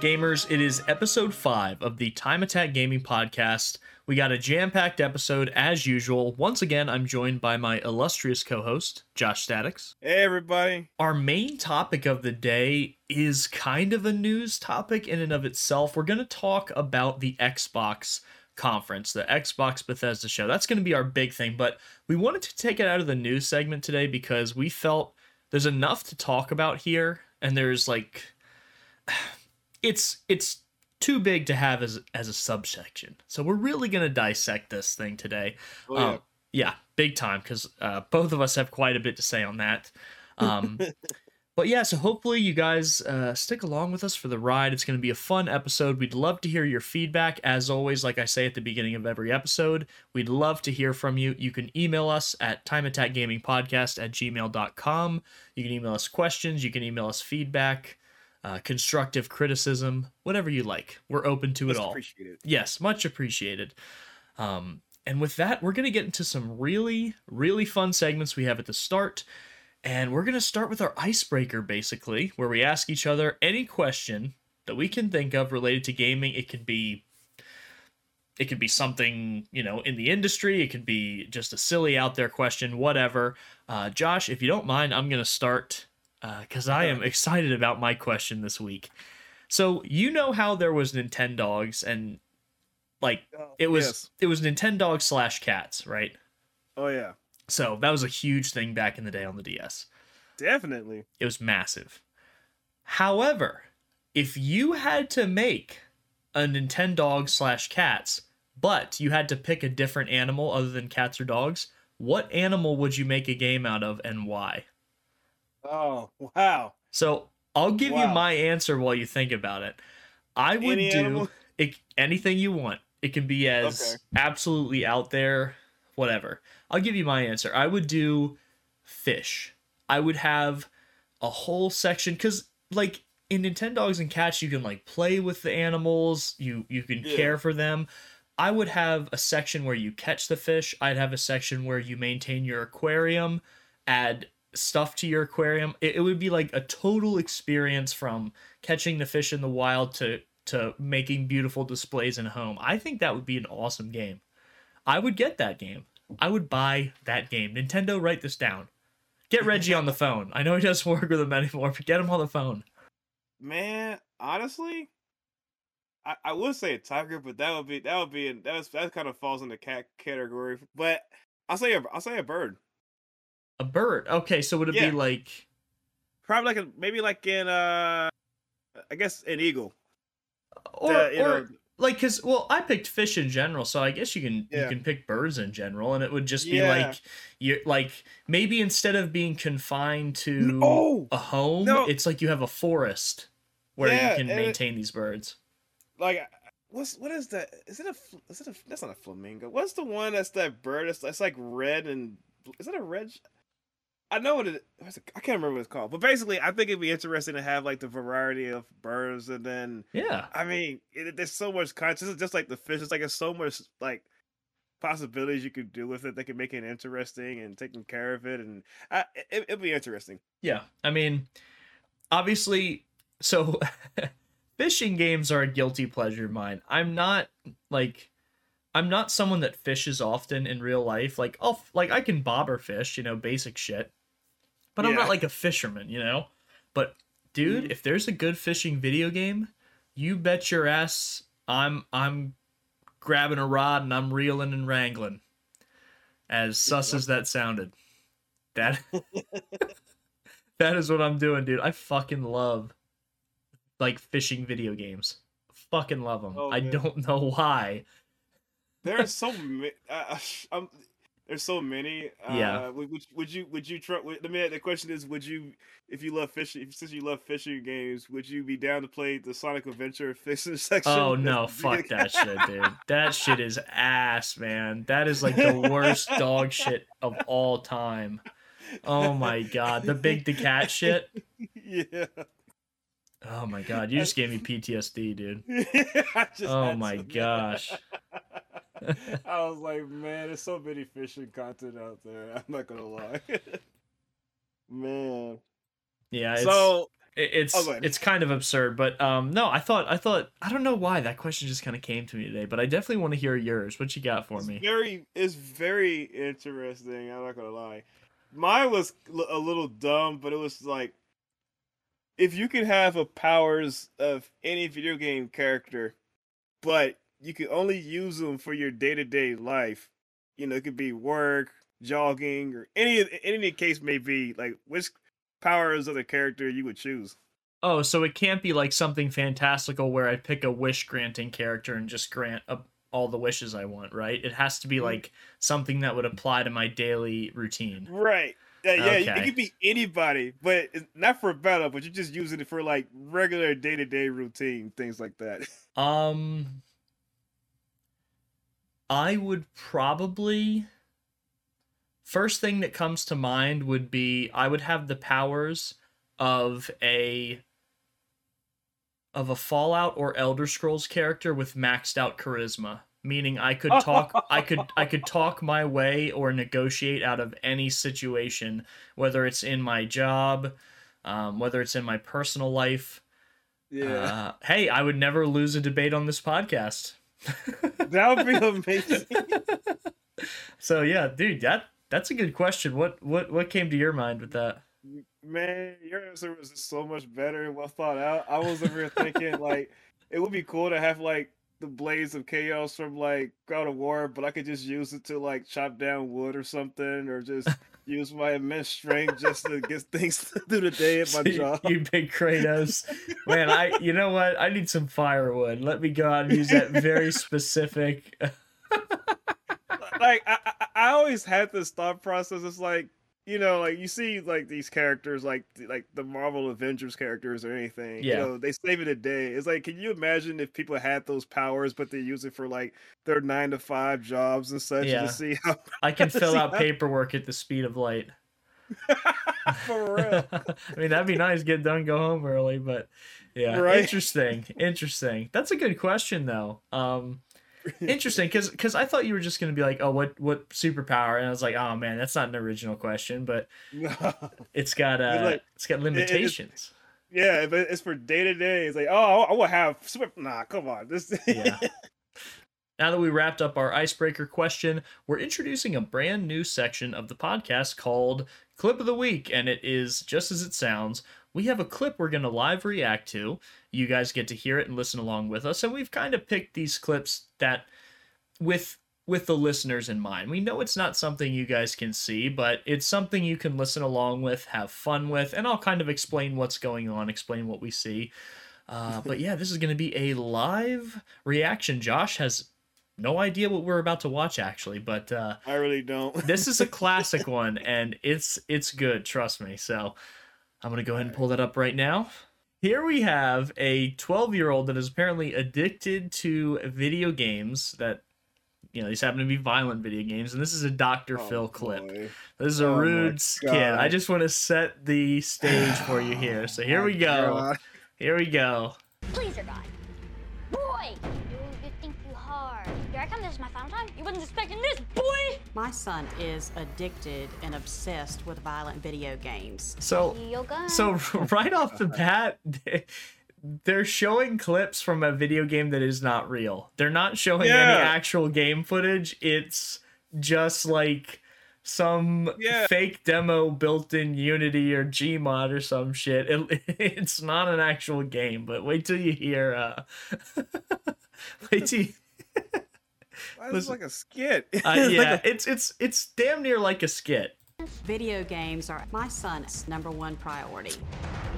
Gamers, it is episode 5 of the Time Attack Gaming Podcast. We got a jam packed episode as usual. Once again, I'm joined by my illustrious co host, Josh STATiX. Hey, everybody. Our main topic of the day is kind of a news topic in and of itself. We're going to talk about the Xbox conference, the Xbox Bethesda show. That's going to be our big thing, but we wanted to take it out of the news segment today because we felt there's enough to talk about here and there's like it's it's too big to have as as a subsection. So we're really going to dissect this thing today. Oh, yeah. Um, yeah, big time because uh, both of us have quite a bit to say on that. Um, but yeah, so hopefully you guys uh, stick along with us for the ride. It's going to be a fun episode. We'd love to hear your feedback. As always, like I say at the beginning of every episode, we'd love to hear from you. You can email us at timeattackgamingpodcast at gmail.com. You can email us questions. You can email us feedback, uh, constructive criticism, whatever you like. We're open to it all. appreciated. Yes, much appreciated. Um, and with that, we're going to get into some really, really fun segments we have at the start. And we're going to start with our icebreaker, basically, where we ask each other any question that we can think of related to gaming. It could be. It could be something, you know, in the industry. It could be just a silly out there question, whatever. Uh, Josh, if you don't mind, I'm going to start Uh, because I am excited about my question this week. So you know how there was Nintendogs and like Oh, it was yes. it was Nintendog slash cats, right? Oh yeah, So that was a huge thing back in the day on the DS. definitely. It was massive. However, if you had to make a Nintendog slash cats, but you had to pick a different animal other than cats or dogs, what animal would you make a game out of and why? Oh wow. So I'll give you my answer while you think about it. I would Any do it, anything you want. It can be as Okay. absolutely out there, whatever. I'll give you my answer. I would do fish. I would have a whole section because, like, in Nintendogs and Cats, you can like play with the animals. You you can Yeah. care for them. I would have a section where you catch the fish. I'd have a section where you maintain your aquarium, add stuff to your aquarium. It, it would be like a total experience from catching the fish in the wild to to making beautiful displays in home. I think that would be an awesome game. I would get that game. I would buy that game. Nintendo, write this down. Get Reggie on the phone. I know he doesn't work with him anymore, but get him on the phone. Man, honestly, I, I would say a tiger, but that would be that would be that was that kind of falls in the cat category. But I'll say a I'll say a bird. A bird. Okay, so would it Yeah. be like Probably like a maybe like in uh, I guess an eagle. or Uh, or know, like cuz well, I picked fish in general, so I guess you can you can pick birds in general and it would just be Yeah. like you like maybe instead of being confined to oh, a home, No. it's like you have a forest where Yeah, you can and it- maintain these birds. like what's what is that? Is it a is it a that's not a flamingo? What's the one that's that bird? That's that's like red and is it a red? I know what it. I can't remember what it's called, but basically, I think it'd be interesting to have like the variety of birds, and then Yeah. I mean, it, there's so much content. It's just like the fish. It's like there's so much like possibilities you could do with it that can make it interesting and taking care of it, and I, it, it'd be interesting. Yeah, I mean, obviously, so fishing games are a guilty pleasure of mine. I'm not like, I'm not someone that fishes often in real life. Like, oh, like I can bobber fish, you know, basic shit, but I'm not like a fisherman, you know. But dude, Mhm. if there's a good fishing video game, you bet your ass I'm I'm grabbing a rod and I'm reeling and wrangling. As sus as that sounded, that that is what I'm doing, dude. I fucking love like fishing video games. Fucking love them. Oh, I don't know why. There are so many. Uh, um, there's so many. Uh, Yeah. Would, would, would you? Would you try? Would, let me. The question is: Would you, if you love fishing, since you love fishing games, would you be down to play the Sonic Adventure fishing section? Oh no, fuck that shit, dude. That shit is ass, man. That is like the worst dog shit of all time. Oh my god, the big the cat shit. yeah. Oh my god, you just gave me PTSD, dude. Oh my gosh. I was like, man, there's so many fishing content out there. I'm not gonna lie. man. Yeah, it's, so It's Oh, it's kind of absurd, but um no, I thought I thought I don't know why that question just kind of came to me today, but I definitely want to hear yours. What you got for It's me? very, it's very interesting. I'm not gonna lie. Mine was a little dumb, but it was like, if you could have a powers of any video game character, but you could only use them for your day to day life. You know, it could be work, jogging, or any any case may be. Like, which powers of the character you would choose? Oh, so it can't be like something fantastical where I pick a wish granting character and just grant up all the wishes I want, right? It has to be Mm. like something that would apply to my daily routine. Right. Yeah, yeah. Okay. It could be anybody, but not for battle. But you're just using it for like regular day to day routine things like that. Um I would probably first thing that comes to mind would be I would have the powers of a of a Fallout or Elder Scrolls character with maxed out charisma, meaning I could talk I could I could talk my way or negotiate out of any situation, whether it's in my job, um, whether it's in my personal life. Uh, hey, I would never lose a debate on this podcast. that would be amazing. so yeah, dude, that that's a good question. What what what came to your mind with that? Man, your answer was so much better and well thought out. I was over here thinking like it would be cool to have like the blades of chaos from like God of War, but I could just use it to like chop down wood or something, or just use my immense strength just to get things through the day at my you, job. you big Kratos, man. I you know what? I need some firewood. Let me go out and use that very specific. like I, I, I always had this thought process. It's like you know, like you see like these characters, like like the Marvel Avengers characters or anything. Yeah. You know, they save it a day. It's like, can you imagine if people had those powers, but they use it for like their nine to five jobs and such Yeah. to see how I can fill out paperwork at the speed of light. for real. I mean, that'd be nice. Get done, go home early. But yeah, Right. interesting, interesting. That's a good question though. Um, interesting because because I thought you were just gonna be like, oh, what what superpower? And I was like, oh man, that's not an original question, but No. it's got uh, like, it's got limitations. yeah, but it's for day to day. It's like, oh, I will have super. Nah, come on, this. yeah. Now that we wrapped up our icebreaker question, we're introducing a brand new section of the podcast called Clip of the Week, and it is just as it sounds. We have a clip we're going to live react to. You guys get to hear it and listen along with us, and we've kind of picked these clips that with with the listeners in mind. We know it's not something you guys can see, but it's something you can listen along with, have fun with, and I'll kind of explain what's going on, explain what we see. Uh, but yeah, this is going to be a live reaction. Josh has no idea what we're about to watch actually, but uh, I really don't. this is a classic one, and it's it's good. Trust me. So I'm gonna go ahead and pull that up right now. Here we have a 12 year old that is apparently addicted to video games that. You know, these happen to be violent video games, and this is a Dr. Oh, Phil clip. boy. This is a Oh rude skit. I just want to set the stage for you here. So here oh we go. God. Here we go. Please or die. Boy! Come, this is my final time. You wasn't expecting this, boy! My son is addicted and obsessed with violent video games. So So right off the bat, they're showing clips from a video game that is not real. They're not showing Yeah. any actual game footage. It's just like some Yeah. fake demo built in Unity or Gmod or some shit. It, it's not an actual game, but wait till you hear uh wait till you, Why is this like a skit? uh, It's like yeah, a- it's it's it's damn near like a skit. Video games are my son's number one priority.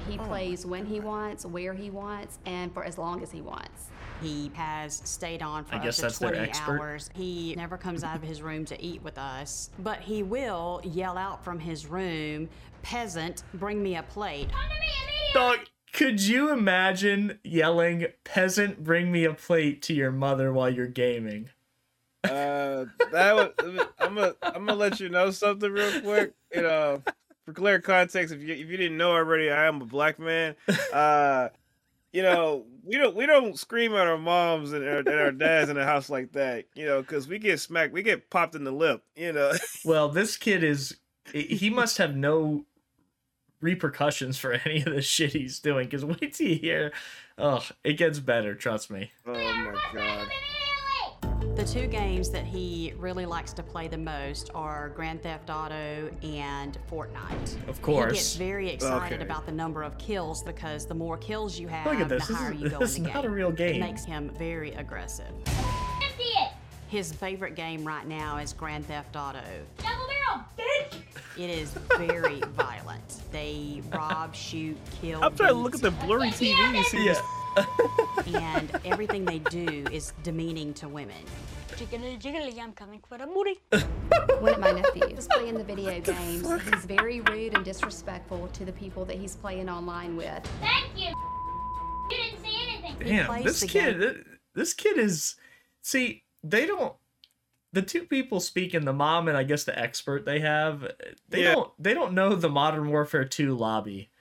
He plays when he wants, where he wants, and for as long as he wants. He has stayed on for I up guess to that's 20 expert. hours. He never comes out of his room to eat with us, but he will yell out from his room, "Peasant, bring me a plate." Dog, could you imagine yelling, "Peasant, bring me a plate" to your mother while you're gaming? Uh, that was, I'm gonna I'm gonna let you know something real quick. You know, for clear context, if you if you didn't know already, I am a black man. Uh, you know, we don't we don't scream at our moms and our, and our dads in the house like that. You know, because we get smacked, we get popped in the lip. You know, Well, this kid is he must have no repercussions for any of the shit he's doing. Because wait till you hear, oh, it gets better. Trust me. Oh my god. The two games that he really likes to play the most are Grand Theft Auto and Fortnite. Of course. He gets very excited Okay. about the number of kills because the more kills you have, Look at this. the This higher is- you go this in the is game. not a real game. It makes him very aggressive. Empty it! His favorite game right now is Grand Theft Auto. Double barrel, bitch! It is very violent. They rob, shoot, kill. I'm trying to look at the blurry TV and see Yeah. This. and everything they do is demeaning to women. Jiggly jiggly, I'm coming for the booty. One of my nephews playing the video games. He's very rude and disrespectful to the people that he's playing online with. Thank you. You didn't say anything. Damn, this kid, game. this kid is. See, they don't. The two people speaking, the mom and I guess the expert they have, they Yeah. don't. They don't know the Modern Warfare Two lobby.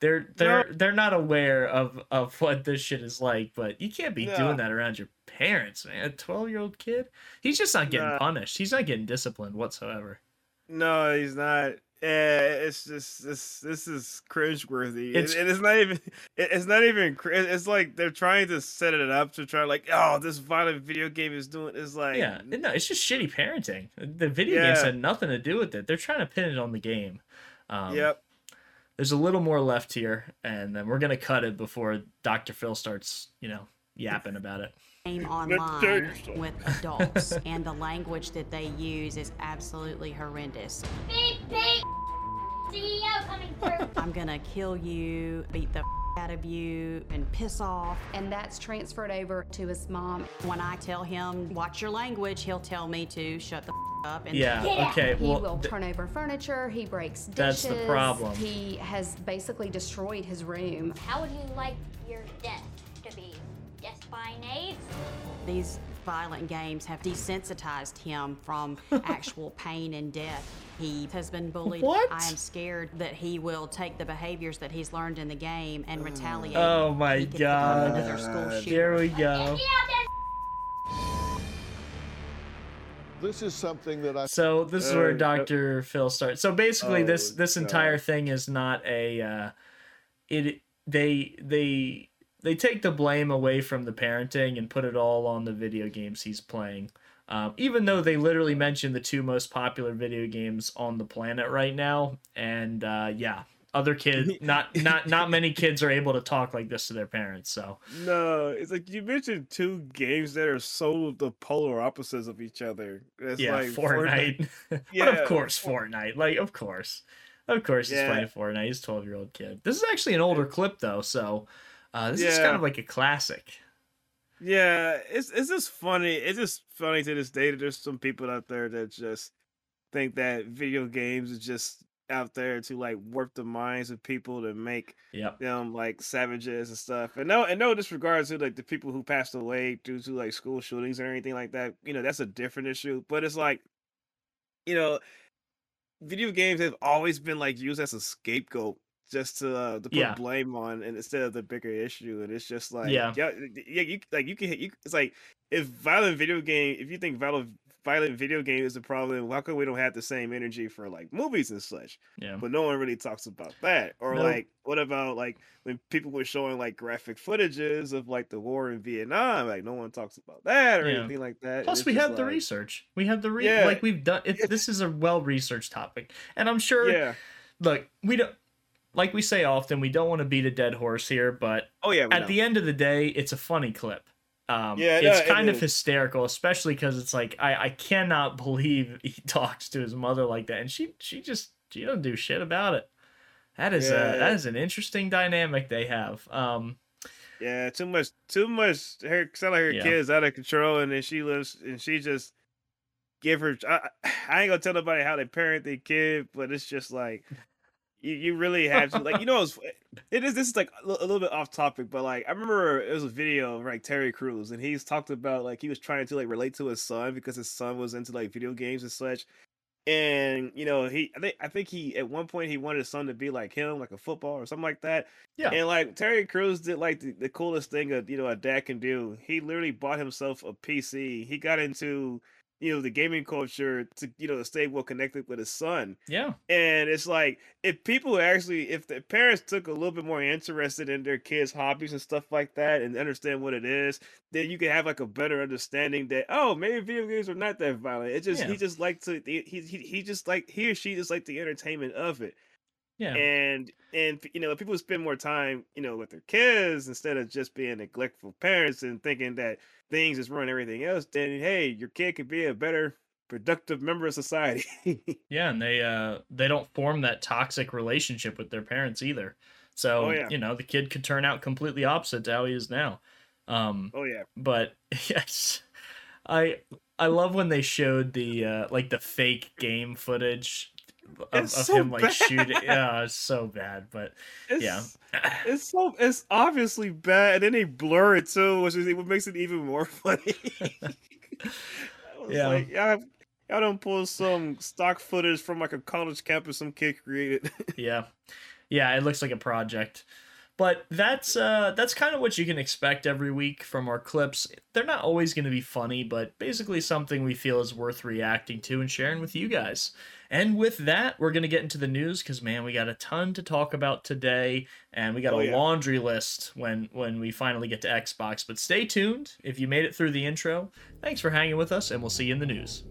They're they're they're not aware of of what this shit is like. But you can't be No. doing that around your parents, man. A twelve year old kid, he's just not getting Nah. punished. He's not getting disciplined whatsoever. No, he's not. Yeah, it's just this. This is cringeworthy. It's- and it's not even. it- It's not even. It's like they're trying to set it up to try like, oh, this violent video game is doing. It's like, Yeah, no, it's just shitty parenting. The video games Yeah. had nothing to do with it. They're trying to pin it on the game. Um, yep. There's a little more left here, and then we're gonna cut it before Dr. Phil starts, you know, yapping about it. game online with adults, and the language that they use is absolutely horrendous. Beep, beep. CEO coming through. I'm gonna kill you, beat the out of you, and piss off. And that's transferred over to his mom. When I tell him, watch your language, he'll tell me to shut the up. And Yeah, Yeah. okay, He well, will th- turn over furniture. He breaks dishes. That's the problem. He has basically destroyed his room. How would you like your death to be? Death by AIDS? these violent games have desensitized him from actual pain and death. He has been bullied. What? I am scared that he will take the behaviors that he's learned in the game and retaliate. Oh my He God. Another school God. Here we go. Empty out there. This is something that I So this is where Uh, Dr. Phil starts. So basically, this Oh, this God. entire thing is not a. Uh, it they they they take the blame away from the parenting and put it all on the video games he's playing. Um, even though they literally mention the two most popular video games on the planet right now, and uh, yeah, other kids, not not not many kids are able to talk like this to their parents. So No, it's like you mentioned two games that are so the polar opposites of each other. It's yeah, like Fortnite. Yeah, of course, Fortnite. Like, of course, of course, he's Yeah. playing Fortnite. He's a twelve year old kid. This is actually an older clip though, so uh, this is kind of like a classic. Yeah, it's it's just funny. It's just funny to this day that there's some people out there that just think that video games is just out there to like warp the minds of people to make Yep. them like savages and stuff. And no, and no disregard to like the people who passed away due to like school shootings or anything like that. You know, that's a different issue. But it's like, you know, video games have always been like used as a scapegoat just to uh, to put Yeah. blame on and instead of the bigger issue. And it's just like, Yeah. yeah, yeah, you like you can you. It's like if violent video game, if you think violent violent video game is a problem, why come we don't have the same energy for like movies and such? Yeah. but no one really talks about that. Or like, what about like when people were showing like graphic footages of like the war in Vietnam? Like, no one talks about that or Yeah. anything like that. Plus, we have the research. We have the re- Yeah. like we've done. It, this is a well researched topic, and I'm sure. Yeah. Look, we don't. Like we say often, we don't want to beat a dead horse here, but Oh yeah. at know. the end of the day, it's a funny clip. Um, Yeah, it's no, it kind of is. hysterical, especially because it's like I, I cannot believe he talks to his mother like that, and she she just she doesn't do shit about it. That is Yeah. a that is an interesting dynamic they have. Um, Yeah, too much, too much. Her sound like her Yeah. kids out of control, and then she lives, and she just give her. I, I ain't gonna tell nobody how they parent their kid, but it's just like you, you really have to, like, you know, it's, it is. This is like a little bit off topic, but like I remember it was a video of like Terry Crews, and he's talked about like he was trying to like relate to his son because his son was into like video games and such. And you know, he I think I think he at one point he wanted his son to be like him, like a football or something like that. Yeah. And like Terry Crews did like the, the coolest thing a you know a dad can do. He literally bought himself a PC. He got into you know the gaming culture to you know to stay well connected with his son. Yeah. And it's like if people actually, if the parents took a little bit more interested in their kids' hobbies and stuff like that, and understand what it is, then you can have like a better understanding that oh maybe video games are not that violent. It just Yeah. he just like to he he he just like he or she just like the entertainment of it. Yeah. And and you know if people spend more time you know with their kids instead of just being neglectful parents and thinking that things just run everything else, then hey, your kid could be a better productive member of society. Yeah, and they uh they don't form that toxic relationship with their parents either. So, Oh, yeah. you know, the kid could turn out completely opposite to how he is now. Um oh yeah. but yes. I I love when they showed the uh like the fake game footage of, It's of so him like bad. shooting. Yeah, it's so bad, but It's, Yeah. it's so it's obviously bad, and then they blur it too, which is what makes it even more funny. I Yeah. like, y'all, y'all don't pull some stock footage from like a college campus some kid created. yeah. Yeah, it looks like a project. But that's uh that's kind of what you can expect every week from our clips. They're not always going to be funny, but basically something we feel is worth reacting to and sharing with you guys. And with that, we're going to get into the news cuz man, we got a ton to talk about today and we got Oh, a yeah. laundry list when when we finally get to Xbox. But stay tuned if you made it through the intro. Thanks for hanging with us and we'll see you in the news.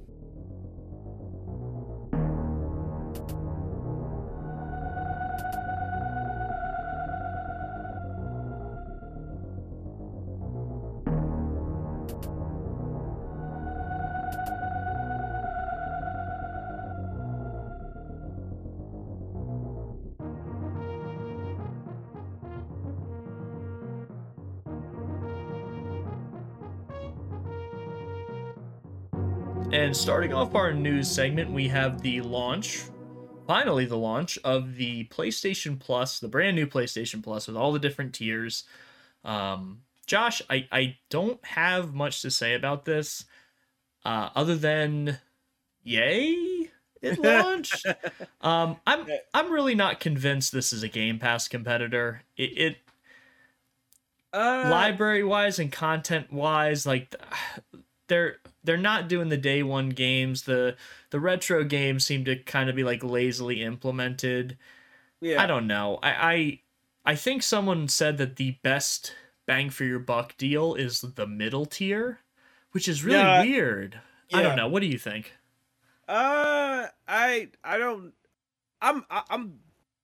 And starting off our news segment, we have the launch, finally the launch of the PlayStation Plus, the brand new PlayStation Plus with all the different tiers. Um, Josh, I, I don't have much to say about this, uh, other than yay, it launched. um, I'm I'm really not convinced this is a Game Pass competitor. It, it Uh, library wise and content wise like they're they're not doing the day one games. The the retro games seem to kind of be like lazily implemented. Yeah, i don't know. I, I i think someone said that the best bang for your buck deal is the middle tier which is really Yeah, weird. I don't know. What do you think? Uh, I I don't. I'm I'm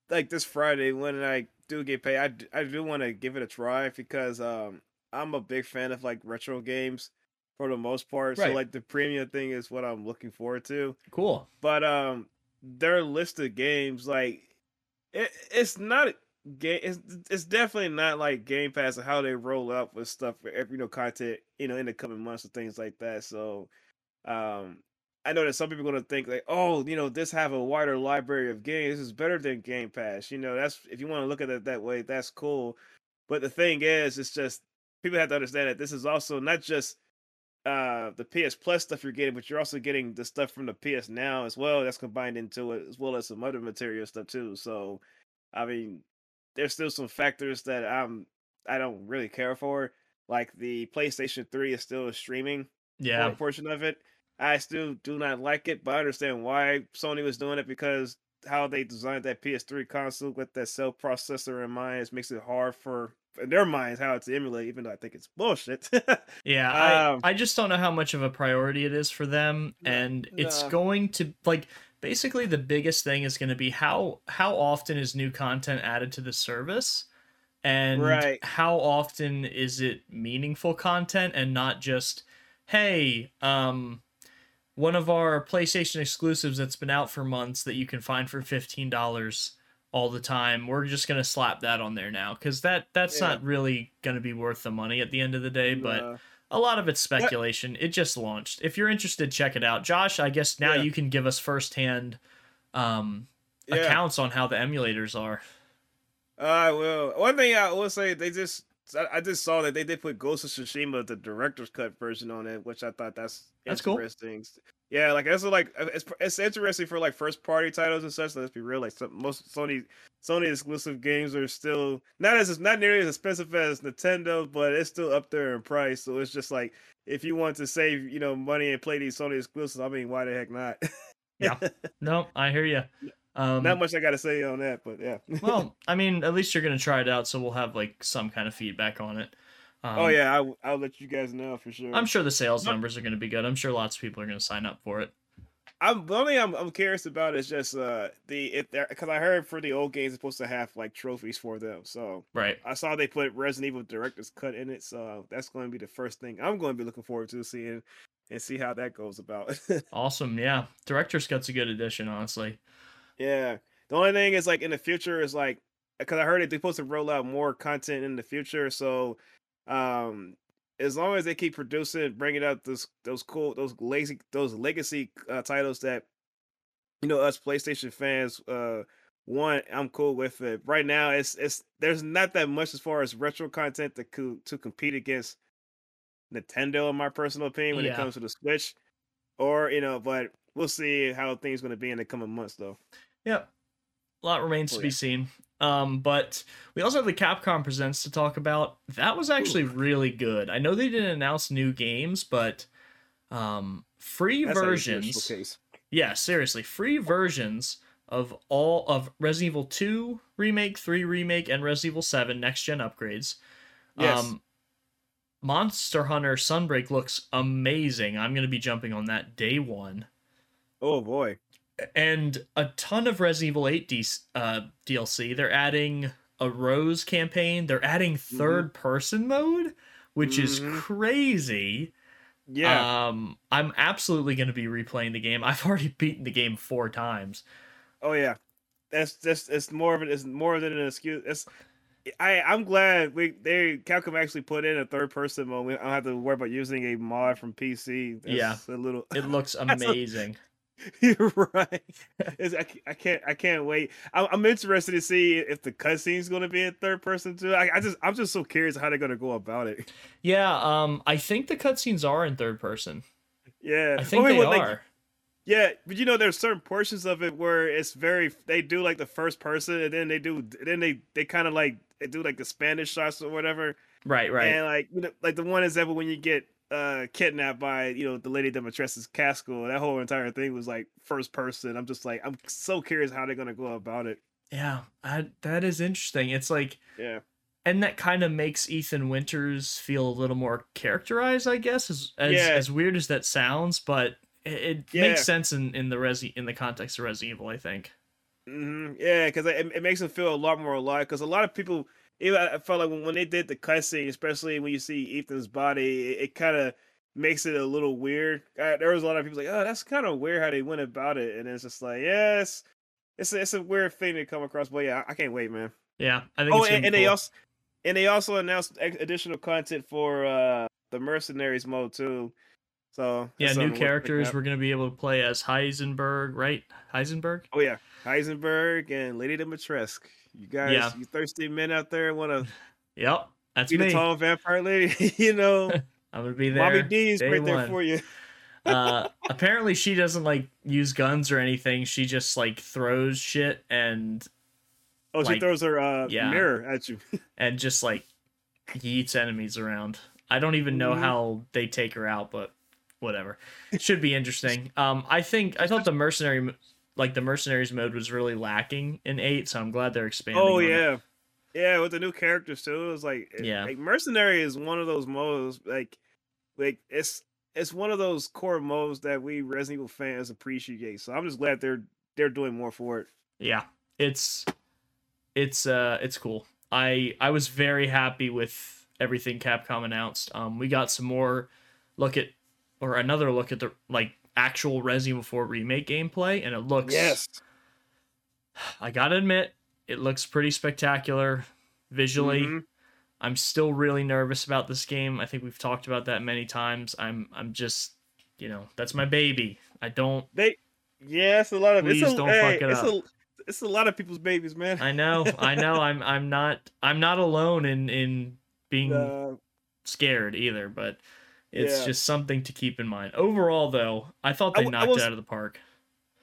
like this Friday when I do get paid. I, I do want to give it a try because um I'm a big fan of like retro games for the most part. Right. So like the premium thing is what I'm looking forward to. cool But um their list of games like it, it's not game it's, it's definitely not like game pass and how they roll out with stuff for every you know content you know in the coming months and things like that so um i know that some people are going to think like oh you know this have a wider library of games this is better than game pass you know that's if you want to look at it that way that's cool but the thing is it's just people have to understand that this is also not just uh the PS Plus stuff you're getting, but you're also getting the stuff from the PS Now as well. That's combined into it, as well as some other material stuff too. So, I mean, there's still some factors that I'm I don't really care for. Like the PlayStation 3 is still streaming yeah por- portion of it. I still do not like it, but I understand why Sony was doing it because how they designed that PS3 console with that cell processor in mind it makes it hard for in their minds how to emulate, even though I think it's bullshit. Yeah, I, Um, I just don't know how much of a priority it is for them, No, and it's going to like basically the biggest thing is going to be how how often is new content added to the service, and Right. how often is it meaningful content and not just hey um one of our PlayStation exclusives that's been out for months that you can find for fifteen dollars all the time. We're just gonna slap that on there now because that that's Yeah. not really gonna be worth the money at the end of the day, but Uh, a lot of it's speculation. It just launched. If you're interested, check it out. Josh, I guess now Yeah. you can give us firsthand um, Yeah. accounts on how the emulators are. I will. One thing I will say, they just I, I just saw that they did put Ghost of Tsushima, the director's cut version, on it, which I thought that's That's cool. interesting. Yeah, like that's like uh, it's it's interesting for like first party titles and such. Let's be real, like some, most Sony Sony exclusive games are still not as not nearly as expensive as Nintendo, but it's still up there in price. So it's just like if you want to save you know money and play these Sony exclusives, I mean, why the heck not? Yeah. No, I hear you. Um, not much I got to say on that, but yeah. well, I mean, at least you're gonna try it out, so we'll have like some kind of feedback on it. Um, oh yeah, I, I'll let you guys know for sure. I'm sure the sales numbers are gonna be good. I'm sure lots of people are gonna sign up for it. I'm the only I'm, I'm curious about is just uh the if there because I heard for the old games it's supposed to have like trophies for them. So Right. I saw they put Resident Evil Director's Cut in it, so that's going to be the first thing I'm going to be looking forward to seeing and see how that goes about. Awesome. Yeah. Director's Cut's a good addition, honestly. Yeah, the only thing is like in the future is like because I heard it they're supposed to roll out more content in the future, so um as long as they keep producing, bringing out those those cool those lazy those legacy uh, titles that you know us PlayStation fans uh want, I'm cool with it. Right now, it's it's there's not that much as far as retro content to co- to compete against Nintendo, in my personal opinion, when Yeah. it comes to the Switch, or you know, but we'll see how things going to be in the coming months, though. Yep. A lot remains Oh, to be seen. Um, but we also have the Capcom Presents to talk about. That was actually really good. I know they didn't announce new games, but um, free That's how you do a versions. Yeah, seriously, free versions of all of Resident Evil 2 remake, 3 remake, and Resident Evil 7 next gen upgrades. Yes. Um, Monster Hunter Sunbreak looks amazing. I'm gonna be jumping on that day one Oh boy. And a ton of Resident Evil 8 D- uh, DLC. They're adding a Rose campaign. They're adding third person mode, which is Mhm. crazy. Yeah. Um, I'm absolutely going to be replaying the game. I've already beaten the game four times. Oh yeah, that's just it's more of it. It's more than an excuse. It's I I'm glad we they Capcom actually put in a third person mode. I don't have to worry about using a mod from PC. That's Yeah. a little. It looks amazing. You're right. I, I can't I can't wait. I'm, I'm interested to see if the cutscene's going to be in third person too. I, I just I'm just so curious how they're going to go about it. yeah, um, I think the cutscenes are in third person. Yeah, I think they well, like, are. Yeah, but you know, there's certain portions of it where it's very they do like the first person, and then they do then they they kind of like they do like the Spanish shots or whatever, Right, right. and like you know, like the one example when you get uh kidnapped by you know the lady Dimitrescu's Castle, that whole entire thing was like first person. I'm just like I'm so curious how they're gonna go about it. yeah, I, that is interesting. It's like, Yeah, and that kind of makes Ethan Winters feel a little more characterized, I guess. As as, Yeah. as weird as that sounds, but it, it Yeah. makes sense in in the Resi in the context of Resident Evil. I think. hmm yeah, because it, it makes him feel a lot more alive. Because a lot of people, even I felt like when, when they did the cutscene, especially when you see Ethan's body, it, it kind of makes it a little weird. Uh, there was a lot of people like, oh, that's kind of weird how they went about it, and it's just like, yes, it's a, it's a weird thing to come across. But yeah, I, I can't wait, man. Yeah, I think. Oh, it's and, and they also and they also announced additional content for uh the mercenaries mode too. So yeah, new something worth picking characters. We're gonna be able to play as Heisenberg, right? Heisenberg. Oh yeah, Heisenberg and Lady Dimitrescu. You guys, Yeah. you thirsty men out there want to Yep, that's be me. the tall vampire lady? you know, I'm gonna be there. Mommy D's day right there one. for you. uh, apparently, she doesn't like use guns or anything. She just like throws shit and Oh, she throws her uh, yeah. mirror at you. and just like yeets enemies around. I don't even know Mhm. how they take her out, but whatever. It should be interesting. Um, I think I thought the mercenary, like the mercenaries mode, was really lacking in eight, so I'm glad they're expanding. oh on it. yeah, yeah, with the new characters too. It's like it- Yeah. like mercenary is one of those modes like like it's it's one of those core modes that we Resident Evil fans appreciate. So I'm just glad they're they're doing more for it. yeah it's it's uh it's cool i i was very happy with everything capcom announced um we got some more look at or another look at the like actual resident evil 4 remake gameplay and it looks Yes. i gotta admit it looks pretty spectacular visually Mhm. i'm still really nervous about this game i think we've talked about that many times i'm i'm just you know that's my baby i don't They yeah, it's a lot of Please it's a, don't hey, fuck it it's up. a it's a lot of people's babies, man. I know, I know. I'm I'm not I'm not alone in in being Uh, scared either, but It's Yeah. just something to keep in mind. Overall, though, I thought they w- I knocked was- it out of the park.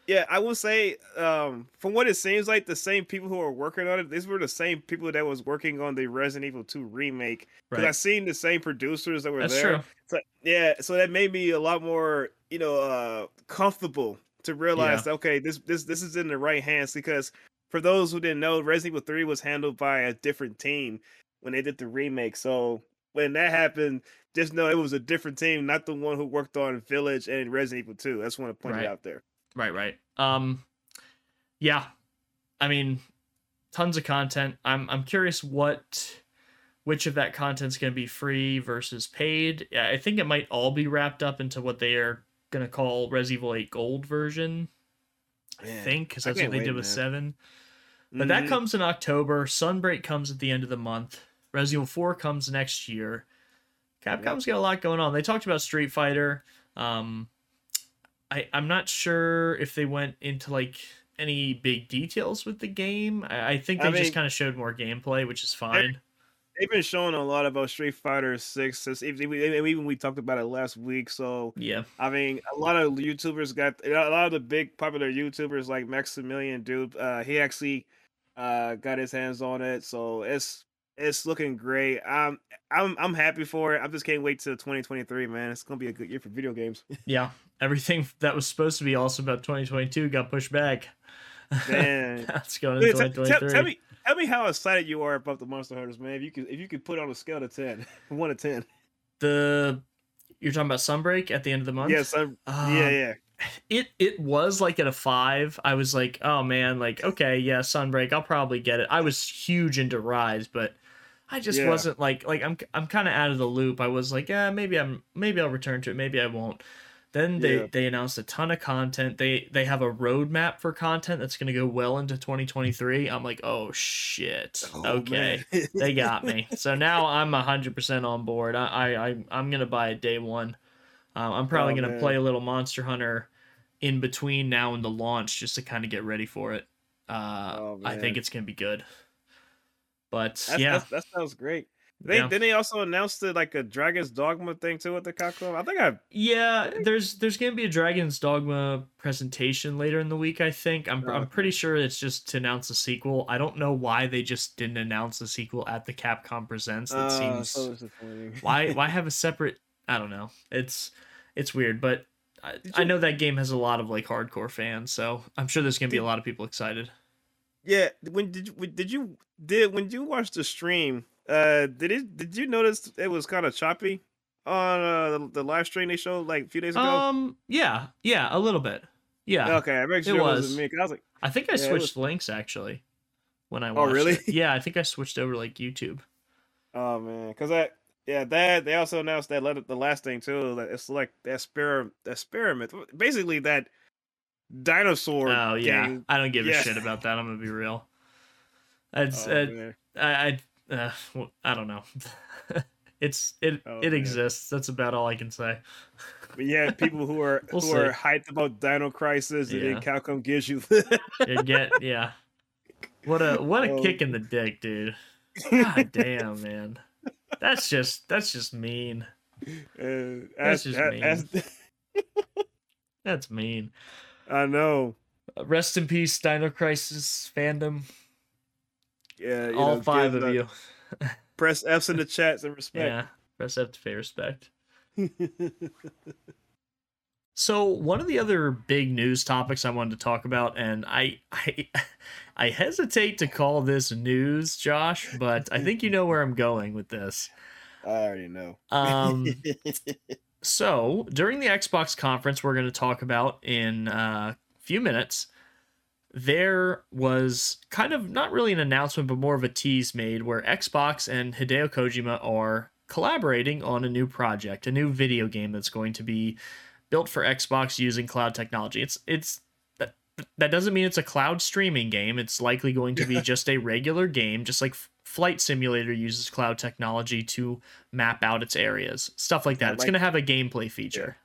Yeah, I will say, um, from what it seems like, the same people who are working on it, these were the same people that was working on the Resident Evil 2 remake. Because Right. I seen the same producers that were That's there. true. So yeah, so that made me a lot more, you know, uh comfortable to realize that, okay, this this this is in the right hands because for those who didn't know, Resident Evil 3 was handled by a different team when they did the remake. So when that happened, just know it was a different team, not the one who worked on Village and Resident Evil 2. I just want to point Right. it out there. Right, right. Um, yeah. I mean, tons of content. I'm I'm curious what which of that content's going to be free versus paid. Yeah, I think it might all be wrapped up into what they are going to call Res Evil 8 Gold version. I think because that's what they wait, did with man. seven. But that Mhm. comes in October. Sunbreak comes at the end of the month. Resident Evil 4 comes next year. Capcom's got a lot going on. They talked about Street Fighter. Um, I I'm not sure if they went into like any big details with the game. I, I think they I just kind of showed more gameplay, which is fine. They've been showing a lot about Street Fighter Six since even we talked about it last week. So Yeah, I mean, a lot of YouTubers got a lot of the big popular YouTubers like Maximilian Dood. Uh, he actually uh got his hands on it, so it's it's looking great. I'm I'm I'm happy for it. I just can't wait till 2023, man. It's gonna be a good year for video games. yeah. Everything that was supposed to be awesome about 2022 got pushed back. Man. That's going into Dude, t- tell, 2023. tell me tell me how excited you are about the Monster Hunters, man. If you could if you could put on a scale to ten, one to ten. the you're talking about Sunbreak at the end of the month. Yes, I'm, Um, yeah, yeah. it it was like at a five. I was like, oh man, like okay, yeah, Sunbreak, I'll probably get it. I was huge into Rise, but I just Yeah. wasn't like like I'm I'm kind of out of the loop. I was like, yeah, maybe I'm maybe I'll return to it, maybe I won't. Then they Yeah. they announced a ton of content. They they have a roadmap for content that's going to go well into 2023. I'm like, oh shit, Oh, okay. they got me. So now I'm hundred percent on board. I, I, I I'm gonna buy it day one. Um, I'm probably Oh, gonna man. play a little Monster Hunter in between now and the launch just to kind of get ready for it. Uh, Oh, I think it's gonna be good. But That's, yeah, that's, that sounds great. They Yeah. then they also announced the like a Dragon's Dogma thing too at the Capcom. I think I yeah. There's there's gonna be a Dragon's Dogma presentation later in the week. I think I'm Oh, I'm pretty sure it's just to announce a sequel. I don't know why they just didn't announce the sequel at the Capcom Presents. That uh, seems so why why have a separate i don't know it's it's weird but I, Did I know that game has a lot of like hardcore fans so i'm sure there's gonna be a lot of people excited Yeah, when did you did you did when you watched the stream? Uh, did it did you notice it was kind of choppy on uh the, the live stream they showed like a few days ago? um yeah yeah a little bit yeah okay, I make sure it, was. wasn't me. I was like, i think i Yeah, switched links actually when i watched. Oh, really? it. yeah i think i switched over like youtube oh man, because I yeah that they also announced that let the last thing too. That it's like that experiment, experiment, basically that dinosaur. oh yeah game. i don't give Yeah. a shit about that i'm gonna be real it's Oh, uh, i i uh, well, i don't know it's it Oh, it man. exists that's about all i can say But yeah, people who are We'll who are hyped about Dino Crisis, and Yeah. then Capcom gives you. Get yeah. What a what a Oh. kick in the dick, dude. God damn, man. That's just that's just mean. Uh, That's just mean. That's mean. I know. Uh, Rest in peace, Dino Crisis fandom. Yeah, you All know, five of you. Press F's in the chats and respect. Yeah. Press F to pay respect. So one of the other big news topics I wanted to talk about, and I I I hesitate to call this news, Josh, but I think you know where I'm going with this. I already know. Um, So, during the Xbox conference we're going to talk about in a few minutes, there was kind of not really an announcement, but more of a tease made where Xbox and Hideo Kojima are collaborating on a new project, a new video game that's going to be built for Xbox using cloud technology. It's it's that, that doesn't mean it's a cloud streaming game. It's likely going to be just a regular game, just like Flight Simulator uses cloud technology to map out its areas, stuff like that. Not It's like- going to have a gameplay feature.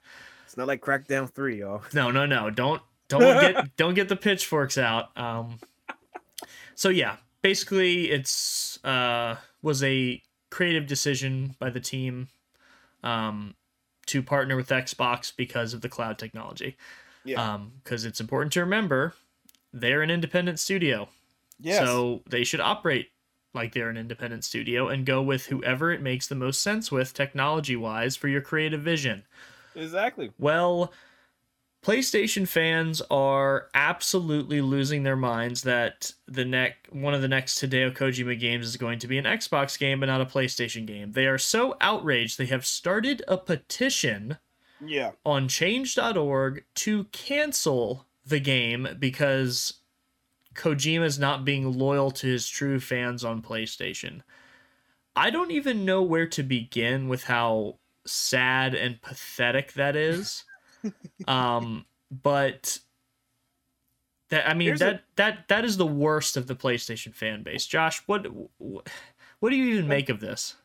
it's not like Crackdown Three, y'all. No, no, no. Don't don't get don't get the pitchforks out. Um so yeah, basically it's uh was a creative decision by the team um to partner with Xbox because of the cloud technology. Yeah. Um, because it's important to remember they're an independent studio. yes. So they should operate like they're an independent studio and go with whoever it makes the most sense with technology wise for your creative vision. exactly. Well, PlayStation fans are absolutely losing their minds that the neck one of the next Hideo Kojima games is going to be an Xbox game but not a PlayStation game. They are so outraged they have started a petition Yeah. on change.org to cancel the game because Kojima is not being loyal to his true fans on PlayStation. I don't even know where to begin with how sad and pathetic that is. um, but that I mean Here's a- that that that is the worst of the PlayStation fan base. Josh, what what do you even make of this?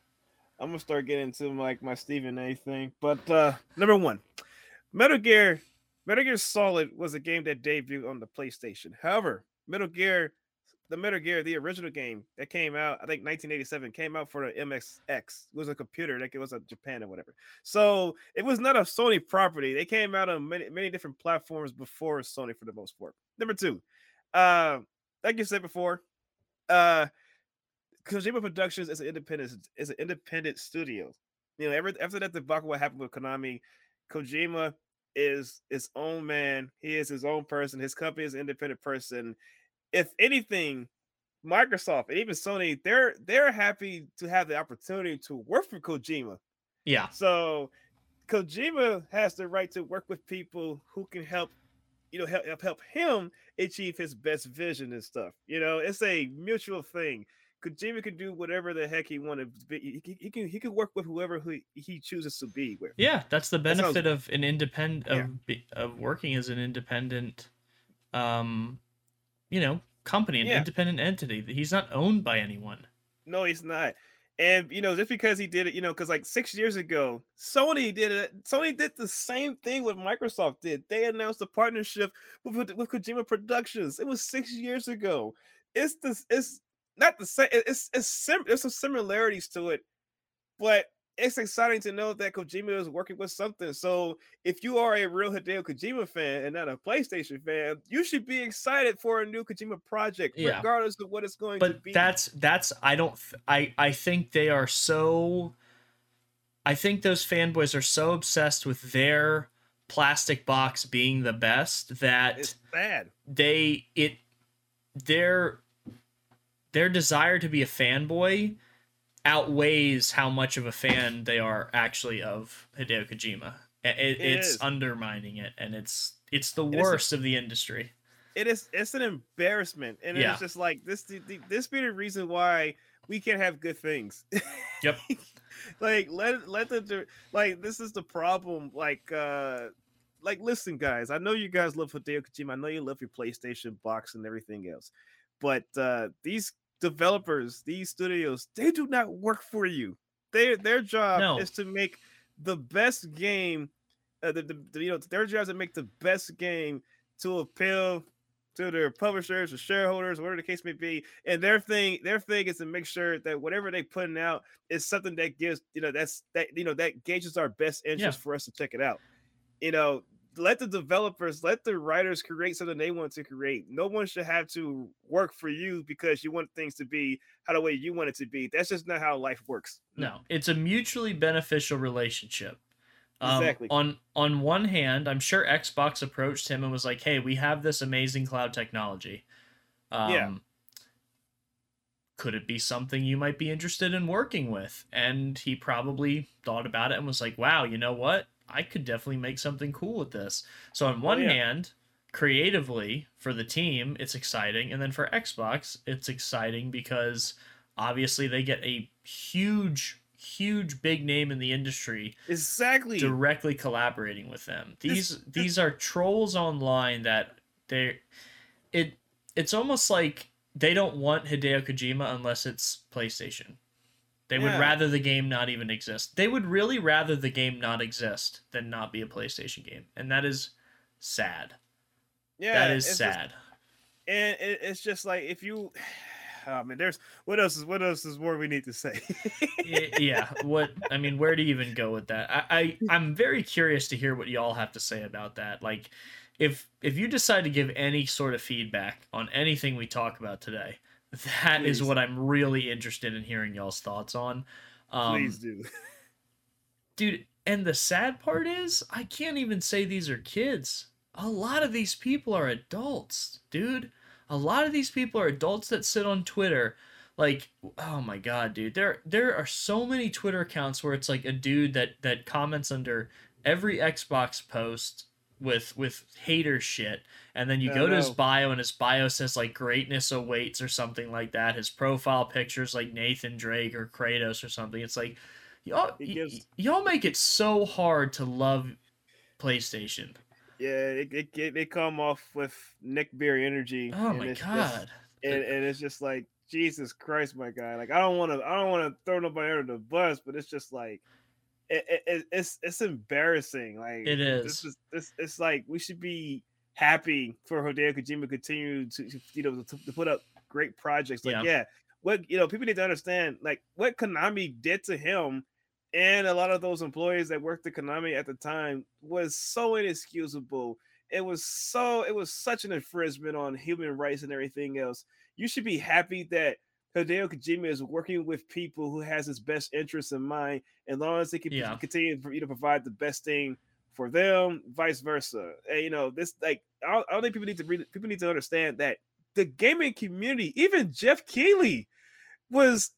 I'm gonna start getting into like my Stephen A thing. But uh number one, Metal Gear, Metal Gear Solid was a game that debuted on the PlayStation. However, Metal Gear, the Metal Gear, the original game that came out, I think 1987, came out for the MSX. It was a computer, like it was a Japan or whatever. So it was not a Sony property. They came out on many many different platforms before Sony for the most part. Number two, uh, like you said before, uh Kojima Productions is an independent is an independent studio. You know, ever after that debacle what happened with Konami, Kojima is his own man. He is his own person. His company is an independent person. If anything, Microsoft and even Sony, they're they're happy to have the opportunity to work for Kojima. Yeah. So Kojima has the right to work with people who can help, you know, help help, help him achieve his best vision and stuff. You know, it's a mutual thing. Kojima can do whatever the heck he wanted to be. He, he- can he can work with whoever he, he chooses to be with. Yeah, that's the That sounds- benefit of an independent Yeah. of be of working as an independent, um, you know, company, an Yeah. independent entity. He's not owned by anyone. No, he's not. And you know, just because he did it, you know, because like six years ago, Sony did it. Sony did the same thing what Microsoft did. They announced a partnership with with Kojima Productions. It was six years ago. It's this. It's not the same. It's it's sim. There's some similarities to it, but it's exciting to know that Kojima is working with something. So if you are a real Hideo Kojima fan and not a PlayStation fan, you should be excited for a new Kojima project, Yeah. regardless of what it's going to But be. that's that's I don't I I think they are so. I think those fanboys are so obsessed with their plastic box being the best that it's bad. they it their their desire to be a fanboy outweighs how much of a fan they are actually of Hideo Kojima. It, It it's is. undermining it, and it's it's the a- worst of the industry. it is it's an embarrassment and Yeah. it's just like this the, the- this be the reason why we can't have good things Yep. like let let the like this is the problem like uh like listen guys i know you guys love hideo kojima i know you love your playstation box and everything else but uh these developers these studios they do not work for you their their job No. is to make the best game uh, the, the, the- you know their job is to make the best game to appeal to their publishers or shareholders, whatever the case may be. And their thing, their thing is to make sure that whatever they're putting out is something that gives, you know, that's that you know that gauges our best interest for us to check it out. You know, let the developers, let the writers create something they want to create. No one should have to work for you because you want things to be how the way you want it to be. That's just not how life works. No, it's a mutually beneficial relationship. Um, Exactly. On on one hand, I'm sure Xbox approached him and was like, "Hey, we have this amazing cloud technology. Um, Yeah. Could it be something you might be interested in working with?" And he probably thought about it and was like, "Wow, you know what? I could definitely make something cool with this." So on oh, one yeah. hand, creatively for the team, it's exciting, and then for Xbox, it's exciting because obviously they get a huge huge big name in the industry Exactly. directly collaborating with them these This- these are trolls online that they it it's almost like they don't want Hideo Kojima unless it's PlayStation they would rather the game not even exist. They would really rather the game not exist than not be a PlayStation game and that is sad. Yeah, that is it's just- sad. And it, it's just like if you oh, I mean, there's what else is what else is more we need to say? Yeah what i mean where do you even go with that? I, I i'm very curious to hear what y'all have to say about that. Like if if you decide to give any sort of feedback on anything we talk about today that is Please. what i'm really interested in hearing y'all's thoughts on. Um Please do. dude and the sad part is i can't even say these are kids. A lot of these people are adults dude. A lot of these people are adults that sit on twitter. Like oh my god dude. There there are so many twitter accounts where it's like a dude that that comments under every xbox post with with hater shit. And then you I go to his bio and his bio says like greatness awaits or something like that. His profile pictures like nathan drake or kratos or something. It's like y'all It gives- y- y'all make it so hard to love playstation. Yeah, it, it, it- they come off with Nick Beer energy. oh and my it's just- god. and, and it's just like Jesus Christ, my guy. Like I don't want to, I don't want to throw nobody under the bus, but it's just like, it, it- it, it's it's embarrassing. Like it is. This is. is this. It's like we should be happy for Hideo Kojima to continue to, to you know to, to put up great projects. Like Yeah. yeah, what you know, people need to understand like what Konami did to him. And a lot of those employees that worked at Konami at the time was so inexcusable. It was so it was such an infringement on human rights and everything else you should be happy that Hideo Kojima is working with people who has his best interests in mind, as long as they can Yeah. continue for you to provide the best thing for them, vice versa. And, you know, this like I don't, I don't think people need to read, people need to understand that the gaming community, even Geoff Keighley, was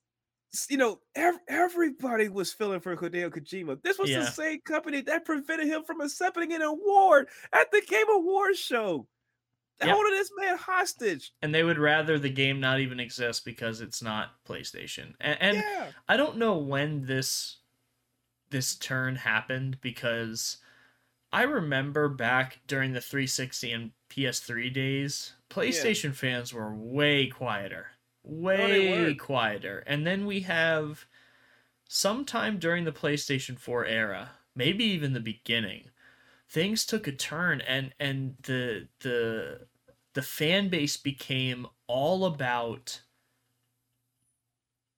you know ev- everybody was feeling for Hideo Kojima. This was Yeah. the same company that prevented him from accepting an award at the Game Awards show. Yep. Holding this man hostage. and they would rather the game not even exist because it's not playstation and, and yeah. I don't know when this this turn happened because I remember back during the 360 and PS3 days, PlayStation fans were way quieter. Way were. quieter. And then we have sometime during the PlayStation 4 era, maybe even the beginning, things took a turn and and the the the fan base became all about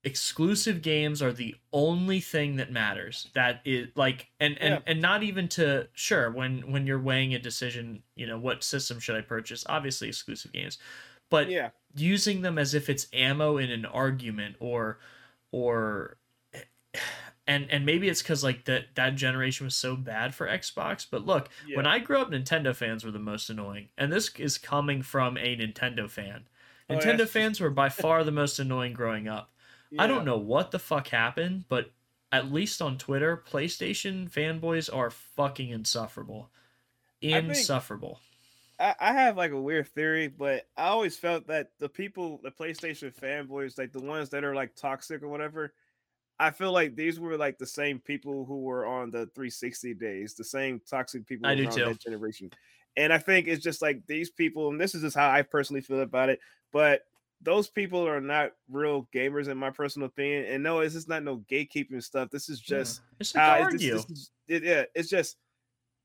exclusive games are the only thing that matters that is like and and Yeah. and not even to sure when when you're weighing a decision you know what system should i purchase obviously exclusive games but Yeah. using them as if it's ammo in an argument or or and and maybe it's because like that that generation was so bad for xbox but look when i grew up nintendo fans were the most annoying and this is coming from a nintendo fan. Oh, yeah. nintendo fans were by far the most annoying growing up. I don't know what the fuck happened but at least on twitter playstation fanboys are fucking insufferable. Insufferable. I, I have like a weird theory, but I always felt that the people, the PlayStation fanboys, like the ones that are like toxic or whatever, I feel like these were like the same people who were on the 360 days, the same toxic people I do on too. that generation. And I think it's just like these people, and this is just how I personally feel about it, but those people are not real gamers in my personal opinion. And no, it's just not no gatekeeping stuff. This is just it's like uh, to it's- this is- it- yeah, it's just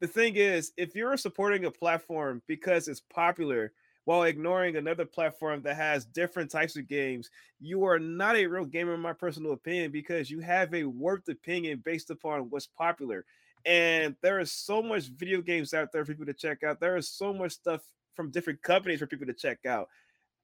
the thing is, if you're supporting a platform because it's popular while ignoring another platform that has different types of games, you are not a real gamer, in my personal opinion, because you have a warped opinion based upon what's popular. And there is so much video games out there for people to check out. There is so much stuff from different companies for people to check out.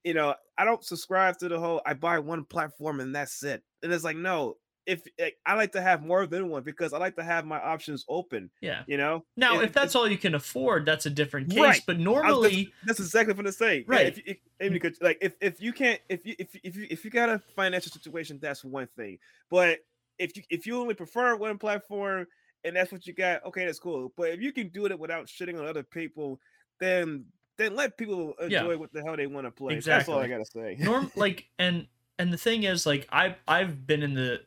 You know, I don't subscribe to the whole I buy one platform and that's it. And it's like, no, if eh, I like to have more than one because I like to have my options open, yeah you know. Now, If- if that's all you can afford, that's a different case. Right. But normally, that's exactly what I'm saying. Yeah, Right. if, you- if, Amy mm. could, like if, if you can't if you if, if you if you got a financial situation, that's one thing. But if you if you only prefer one platform and that's what you got, okay, that's cool. But if you can do it without shitting on other people, then then let people Yeah. enjoy what the hell they want to play. Exactly. That's all I gotta say. norm like and and the thing is, like I I've been in the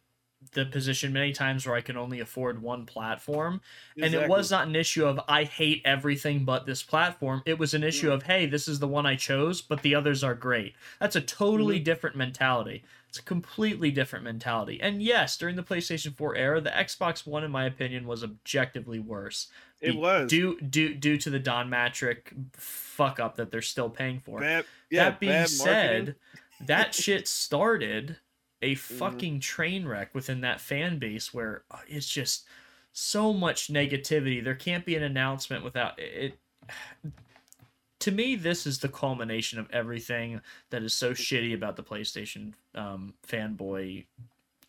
the position many times where I can only afford one platform, and it was not an issue of I hate everything but this platform. It was an issue Yeah. of hey, this is the one I chose, but the others are great. That's a totally Mm-hmm. different mentality. It's a completely different mentality. And yes, during the PlayStation 4 era, the Xbox One, in my opinion, was objectively worse. It Be- was. due due due to the Don Mattrick fuck up that they're still paying for. bad, yeah, that being said, that shit started a fucking train wreck within that fan base where uh, it's just so much negativity. There can't be an announcement without it. To me, this is the culmination of everything that is so shitty about the PlayStation um, fanboy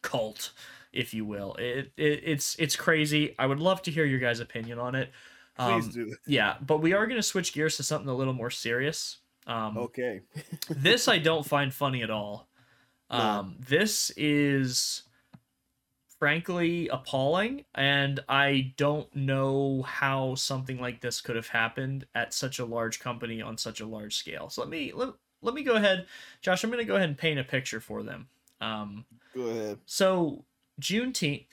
cult, if you will. It, it it's it's crazy. I would love to hear your guys' opinion on it. Please Um, do. yeah, but we are going to switch gears to something a little more serious. Um, Okay. this I don't find funny at all. No. Um, this is frankly appalling, and I don't know how something like this could have happened at such a large company on such a large scale. So let me let, let me go ahead, Josh. I'm going to go ahead and paint a picture for them. Um, Go ahead. so Juneteenth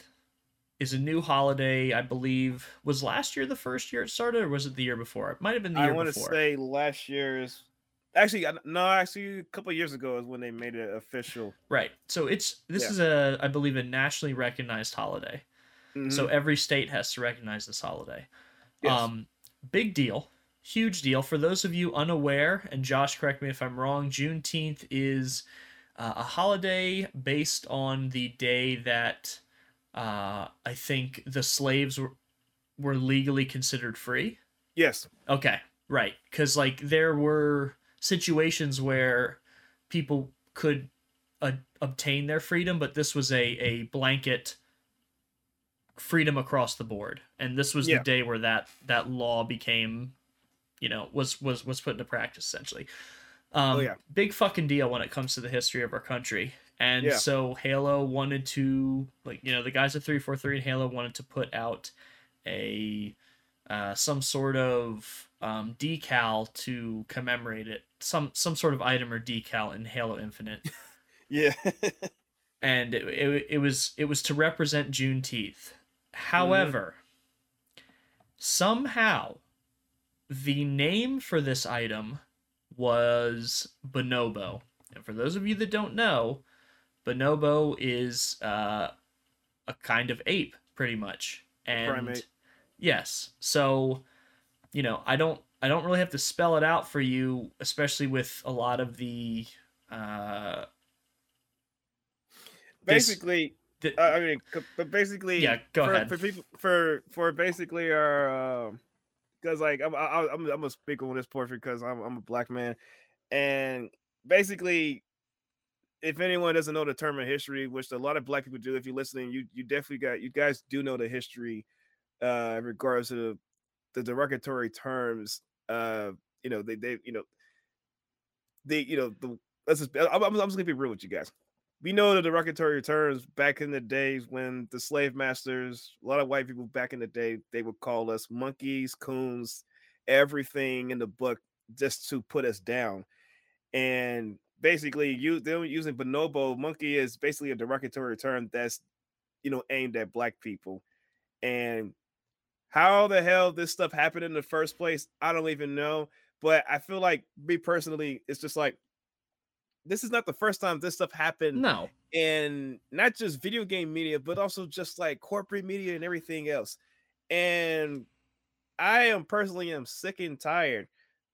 is a new holiday. I believe was last year the first year it started, or was it the year before? It might have been the I year want to say last year's. Actually, no. Actually, a couple of years ago is when they made it official. Right. So it's this Yeah. is a I believe a nationally recognized holiday. So Mhm. every state has to recognize this holiday. Yes. Um big deal. Huge deal. For those of you unaware, and Josh correct me if I'm wrong, Juneteenth is uh, a holiday based on the day that uh, I think the slaves were, were legally considered free. yes. Okay, right. Because like there were situations where people could uh, obtain their freedom, but this was a a blanket freedom across the board, and this was Yeah. the day where that that law became, you know, was was was put into practice essentially. Um, Oh, yeah. big fucking deal when it comes to the history of our country. And Yeah. so Halo wanted to like you know the guys at 343 and Halo wanted to put out a uh, some sort of um, decal to commemorate it, some some sort of item or decal in Halo Infinite, Yeah. and it, it, it was it was to represent Juneteenth. However, somehow the name for this item was Bonobo, and for those of you that don't know, Bonobo is uh, a kind of ape, pretty much, and Primate. yes, so you know I don't I don't really have to spell it out for you, especially with a lot of the uh, this- basically, the- uh, I mean, but basically, Yeah, go for, ahead. For people, for for basically our, because like I'm I, I'm I'm gonna speak on this part because I'm I'm a black man, and basically, if anyone doesn't know the term of history, which a lot of black people do, if you're listening, you you definitely got you guys do know the history, uh, in regards to the the derogatory terms, uh, you know they they you know, they you know the let's just I'm, I'm just gonna be real with you guys we know the derogatory terms back in the days when the slave masters, a lot of white people back in the day, they would call us monkeys, coons, everything in the book just to put us down. And basically, you they're using bonobo. Monkey is basically a derogatory term that's you know aimed at black people. And how the hell this stuff happened in the first place, I don't even know. But I feel like me personally, it's just like this is not the first time this stuff happened no, And not just video game media, but also just like corporate media and everything else. And I am personally am sick and tired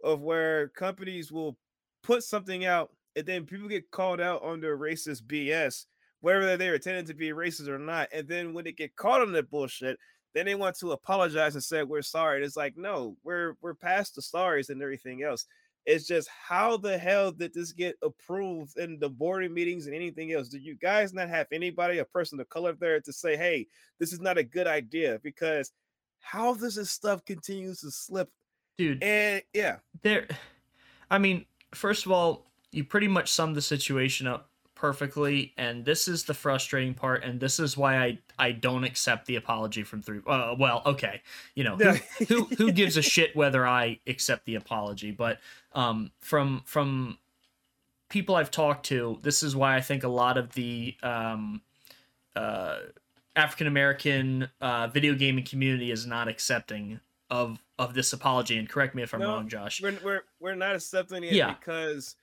of where companies will put something out and then people get called out on their racist BS, whether they're intended to be racist or not. And then when they get caught on that bullshit, then they want to apologize and say we're sorry. And it's like, no, we're we're past the sorries and everything else. It's just how the hell did this get approved in the boarding meetings and anything else? Did you guys not have anybody, a person of color there to say, hey, this is not a good idea? Because how does this stuff continues to slip? dude. And yeah, there i mean first of all you pretty much summed the situation up perfectly and this is the frustrating part and this is why i i don't accept the apology from three uh, well okay you know who, who who gives a shit whether i accept the apology? But um from from people i've talked to this is why i think a lot of the um uh african american uh video gaming community is not accepting of of this apology. And correct me if i'm No, wrong josh. we're we're we're not accepting it Yeah. because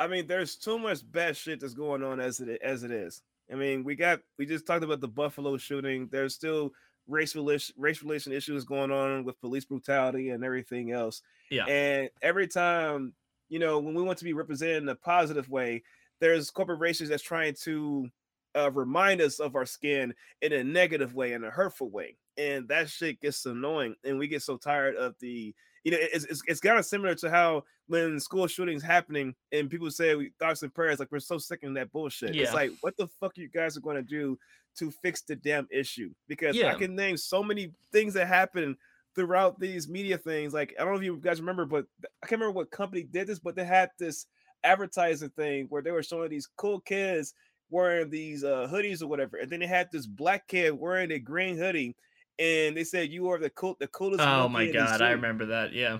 I mean there's too much bad shit that's going on as it as it is. I mean, we got we just talked about the Buffalo shooting. There's still race relation race relation issues going on with police brutality and everything else. Yeah. And every time you know, when we want to be represented in a positive way, there's corporations that's trying to uh, remind us of our skin in a negative way, in a hurtful way, and that shit gets annoying, and we get so tired of the. You know, it's, it's, it's kind of similar to how when school shootings happening and people say we thoughts and prayers, like we're so sick of that bullshit. Yeah. It's like, what the fuck you guys are going to do to fix the damn issue? Because Yeah. I can name so many things that happen throughout these media things. Like, I don't know if you guys remember, but I can't remember what company did this, but they had this advertising thing where they were showing these cool kids wearing these uh, hoodies or whatever, and then they had this black kid wearing a green hoodie, and they said you are the cool, the coolest. Oh my god, I remember that. Yeah.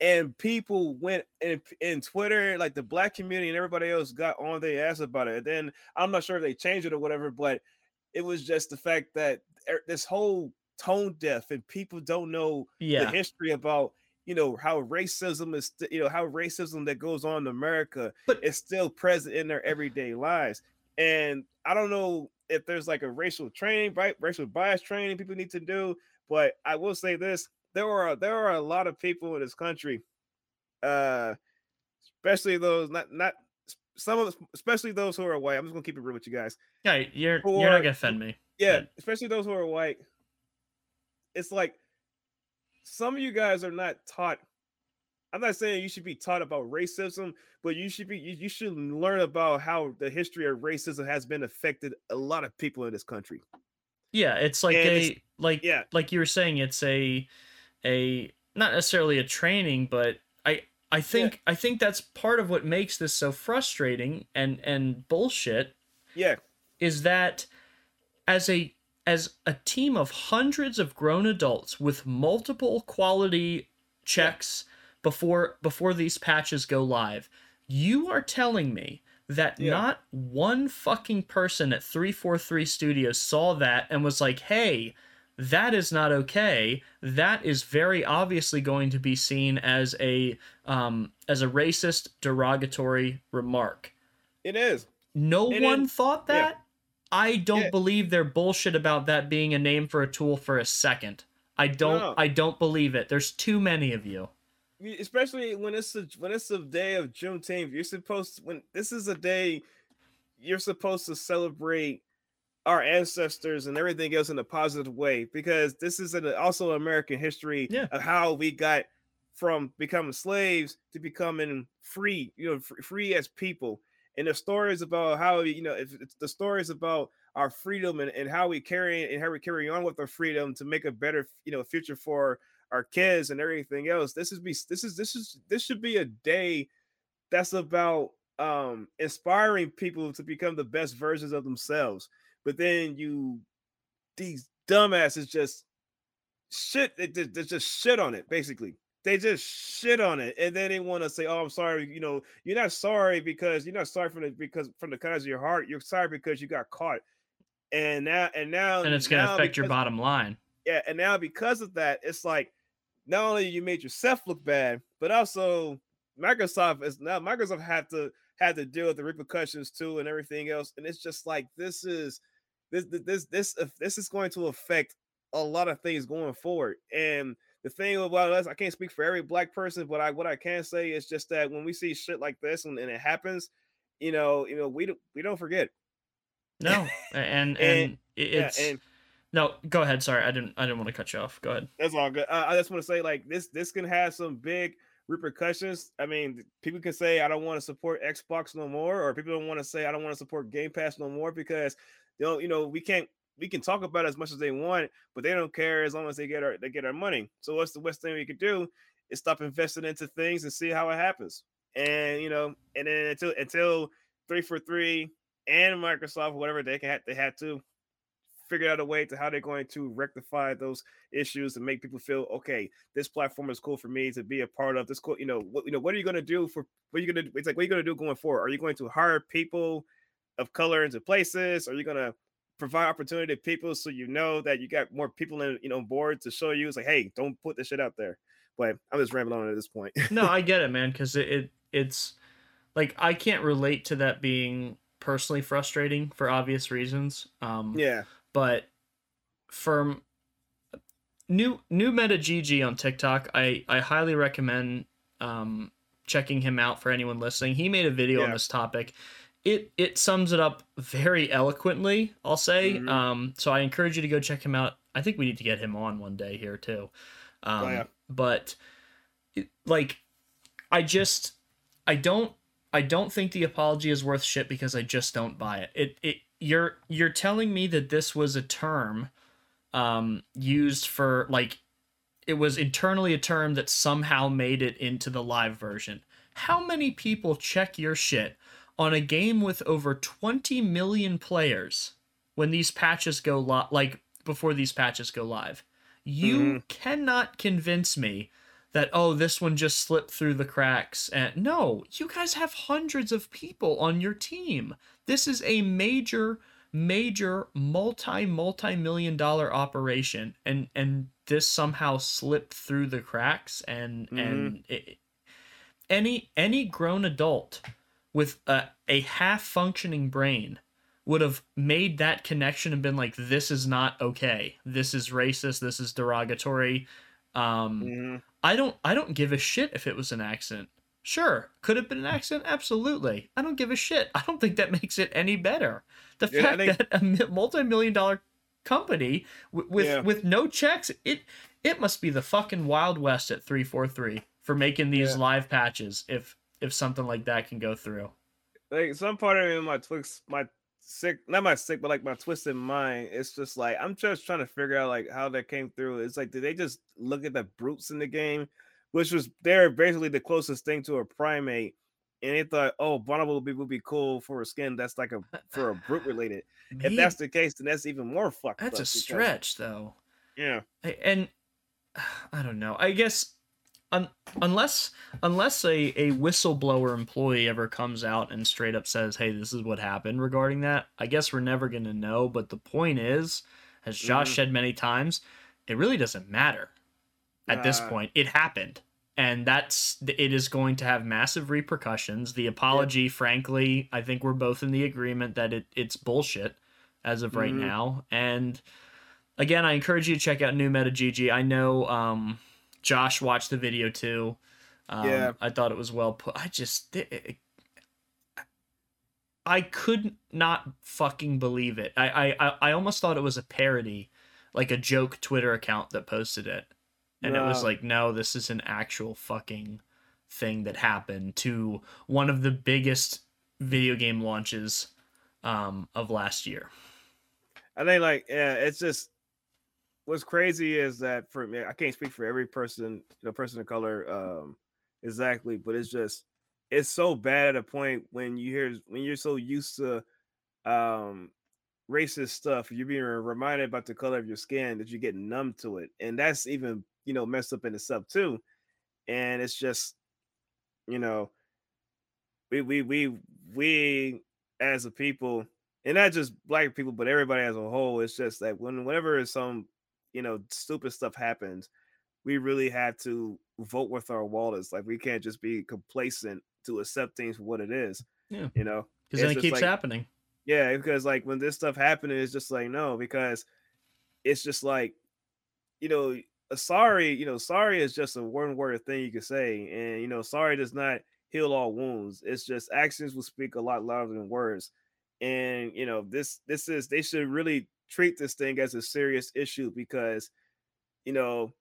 And people went in in Twitter, like the black community and everybody else got on their ass about it. And then I'm not sure if they changed it or whatever, but it was just the fact that er- this whole tone deaf and people don't know the history about you know how racism is st- you know how racism that goes on in america But- is still present in their everyday lives and i don't know if there's like a racial training right racial bias training people need to do but i will say this there are there are a lot of people in this country uh especially those not not some of especially those who are white i'm just gonna keep it real with you guys Yeah, you're you're not gonna offend me. yeah, But- especially those who are white. It's like some of you guys are not taught. I'm not saying you should be taught about racism, but you should be you, you should learn about how the history of racism has been affected a lot of people in this country. Yeah, it's like And a it's- like yeah. like you were saying, it's a a not necessarily a training, but I I think I think that's part of what makes this so frustrating and and bullshit Yeah, is that as a as a team of hundreds of grown adults with multiple quality checks before before these patches go live you are telling me that Yeah. not one fucking person at 343 studios saw that and was like hey that is not okay that is very obviously going to be seen as a um, as a racist derogatory remark it is. no And one then- thought yeah. that. I don't Yeah. believe their bullshit about that being a name for a tool for a second. I don't. No. I don't believe it. There's too many of you. Especially when it's a when it's a day of Juneteenth. You're supposed to, when this is a day you're supposed to celebrate our ancestors and everything else in a positive way because this is an, also American history Yeah. of how we got from becoming slaves to becoming free, you know, fr- free as people. And the stories about how you know if it's the stories about our freedom and, and how we carry and how we carry on with our freedom to make a better you know future for our kids and everything else. This is be this is this is this should be a day that's about um inspiring people to become the best versions of themselves. But then you these dumbasses just shit they, they just shit on it basically. They just shit on it, and then they want to say, "Oh, I'm sorry." You know, you're not sorry because you're not sorry from the because from the kindness of your heart. You're sorry because you got caught, and now and now And it's going to now affect your bottom line. yeah, and now because of that, it's like not only you made yourself look bad, but also Microsoft is now Microsoft had to had to deal with the repercussions too and everything else. And it's just like this is this this this this, if this is going to affect a lot of things going forward. And the thing about us, I can't speak for every black person, but I what I can say is just that when we see shit like this and, and it happens, you know, you know, we don't we don't forget. No, and and, And- it- Yeah, it's and no. Go ahead. Sorry, I didn't. I didn't want to cut you off. Go ahead. That's all good. Uh, I just want to say, like this, this can have some big repercussions. I mean, people can say I don't want to support Xbox no more, or people don't want to say I don't want to support Game Pass no more because you know, you know, we can't. We can talk about as much as they want, but they don't care as long as they get our they get our money. So what's the best thing we could do is stop investing into things and see how it happens. And you know, and then until until three four three and Microsoft, whatever they can have, they had to figure out a way to how they're going to rectify those issues and make people feel okay this platform is cool for me to be a part of. This cool you know what you know what are you going to do for what are you going to it's like what are you going to do going forward? Are you going to hire people of color into places? Are you going to provide opportunity to people so you know that you got more people in you know on board to show you? It's like hey don't put this shit out there. But i'm just rambling on at this point. No, I get it, man. Because it, it it's like I can't relate to that being personally frustrating for obvious reasons. Um, yeah but from new new meta gg on tiktok i i highly recommend um checking him out for anyone listening. He made a video on this topic. It it sums it up very eloquently, I'll say. Mhm. Um, so I encourage you to go check him out. I think we need to get him on one day here too. Um, Oh, yeah. But it- like, I just I don't I don't think the apology is worth shit because I just don't buy it. It it you're you're telling me that this was a term um used for like it was internally a term that somehow made it into the live version. How many people check your shit on a game with over 20 million players when these patches go li- like before these patches go live? You Mhm. cannot convince me that oh this one just slipped through the cracks and no you guys have hundreds of people on your team this is a major major multi multi million dollar operation and and this somehow slipped through the cracks and and it, any any grown adult with a, a half functioning brain would have made that connection and been like this is not okay this is racist this is derogatory um Mhm. I don't I don't give a shit if it was an accident. Sure, could have been an accident. Absolutely, I don't give a shit. I don't think that makes it any better. The Yeah, fact think- that a mi- multi-million dollar company w- with Yeah. with no checks, it it must be the fucking wild west at three four three for making these Yeah. live patches. If if something like that can go through, like some part of me in my twix my sick not my sick but like my twisted mind it's just like i'm just trying to figure out like how that came through it's like did they just look at the brutes in the game which was they're basically the closest thing to a primate and they thought oh Bonobo would be, would be cool for a skin that's like a for a brute related if that's the case then that's even more fucked that's a because- stretch though. yeah and I don't know. I guess un- unless unless a, a whistleblower employee ever comes out and straight up says, "Hey, this is what happened regarding that," I guess we're never gonna know. But the point is, as Josh Mhm. said many times, it really doesn't matter. At this point, it happened. And that's it is going to have massive repercussions. The apology, frankly, I think we're both in the agreement that it, it's bullshit as of right Mhm. now. And again, I encourage you to check out New Meta GG. I know um, Josh watched the video too. Um, Yeah. I thought it was well put. I just, it, I could not fucking believe it. I, I- I almost thought it was a parody, like a joke Twitter account that posted it, and it was like, no, this is an actual fucking thing that happened to one of the biggest video game launches um, of last year. I think like yeah, it's just what's crazy is that for me, I can't speak for every person, know, person of color, um, exactly, but it's just it's so bad at a point when you hear when you're so used to um racist stuff, you're being reminded about the color of your skin that you get numb to it, and that's even you know messed up in itself too, and it's just you know we we we we as a people and not just black people, but everybody as a whole. It's just that when whenever some you know stupid stuff happens, we really have to vote with our wallets. Like we can't just be complacent to accept things for what it is. Yeah. You know, Because then it keeps like- happening. yeah, because like when this stuff happened, it's just like no, because it's just like you know, Uh, sorry, you know, sorry is just a one word thing you can say, and you know, sorry does not heal all wounds. It's just actions will speak a lot louder than words, and you know, this this is they should really treat this thing as a serious issue because you know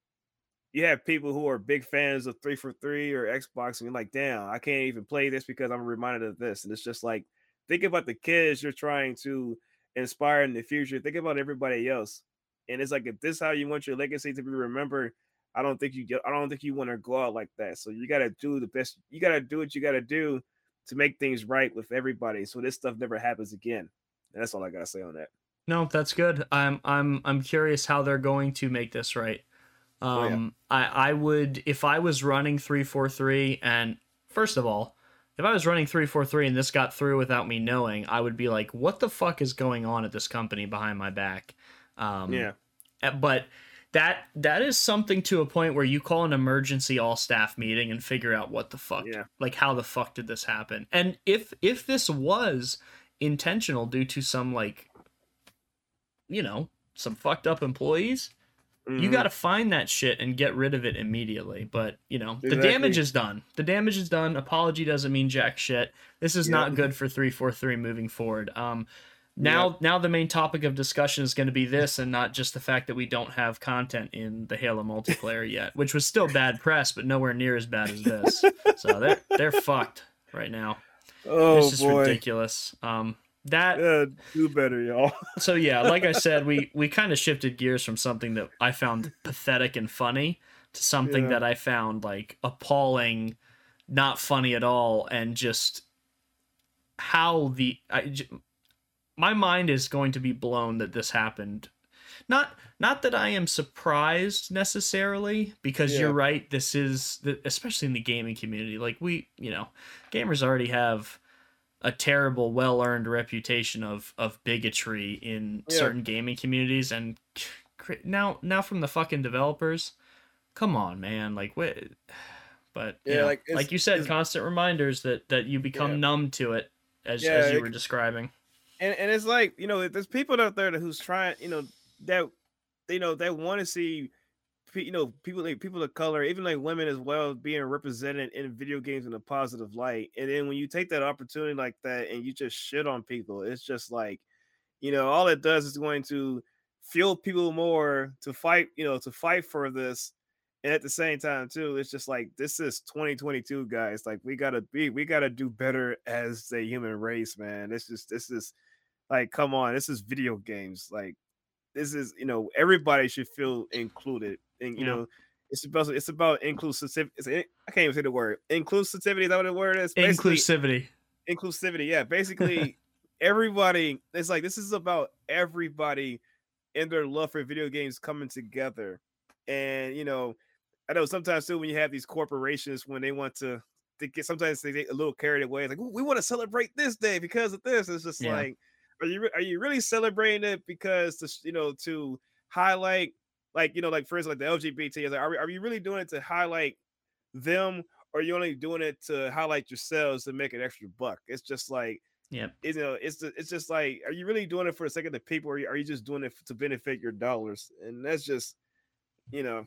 you have people who are big fans of three four three or Xbox, and you're like, damn, I can't even play this because I'm reminded of this, and it's just like think about the kids you're trying to inspire in the future. Think about everybody else. And it's like if this is how you want your legacy to be remembered, I don't think you get I don't think you want to go out like that. So you gotta do the best you gotta do what you gotta do to make things right with everybody so this stuff never happens again. And that's all I gotta say on that. No, that's good. I'm I'm I'm curious how they're going to make this right. Oh, yeah. Um I I would if I was running 343 and first of all, if I was running 343 and this got through without me knowing, I would be like what the fuck is going on at this company behind my back? Um yeah. uh, but that that is something to a point where you call an emergency all staff meeting and figure out what the fuck Yeah. like how the fuck did this happen and if if this was intentional due to some like you know some fucked up employees You Mhm. got to find that shit and get rid of it immediately. But, you know, the damage is done. The damage is done. Apology doesn't mean jack shit. This is not good for 343 moving forward. Um now now the main topic of discussion is going to be this and not just the fact that we don't have content in the Halo multiplayer yet, which was still bad press but nowhere near as bad as this. so they're they're fucked right now. Oh it's just boy. ridiculous. Um that Yeah, do better, y'all. so yeah, like I said, we we kind of shifted gears from something that I found pathetic and funny to something Yeah. that I found like appalling, not funny at all, and just how the I, my mind is going to be blown that this happened. Not not that I am surprised necessarily because Yeah. you're right. This is the, especially in the gaming community. Like we, you know, gamers already have a terrible, well earned reputation of of bigotry in Yeah. certain gaming communities, and now now from the fucking developers, come on, man, like what? But you Yeah, know, like, like, you said, constant reminders that that you become Yeah. numb to it, as as you were describing. And and it's like you know there's people out there who's trying you know that you know that want to see you know people like people of color even like women as well being represented in video games in a positive light. And then when you take that opportunity like that and you just shit on people it's just like you know all it does is going to fuel people more to fight you know to fight for this. And at the same time too it's just like this is 2022 guys. Like we gotta be we gotta do better as a human race man. This just this is like come on this is video games like this is you know everybody should feel included and you Yeah. know it's about it's about inclusivity it's, eh, i can't even say the word inclusivity is that what the word is Basically, Inclusivity. inclusivity yeah basically everybody it's like this is about everybody and their love for video games coming together and you know i know sometimes too when you have these corporations when they want to they get sometimes they get a little carried away it's like we want to celebrate this day because of this it's just Yeah. like are you are you really celebrating it because to you know to highlight like you know like for instance like the lgbt is like, are, we- are you really doing it to highlight them or are you only doing it to highlight yourselves to make an extra buck it's just like Yep. you know, it's it's just like, are you really doing it for the sake of the people, or are you, are you just doing it to benefit your dollars? And that's just, you know,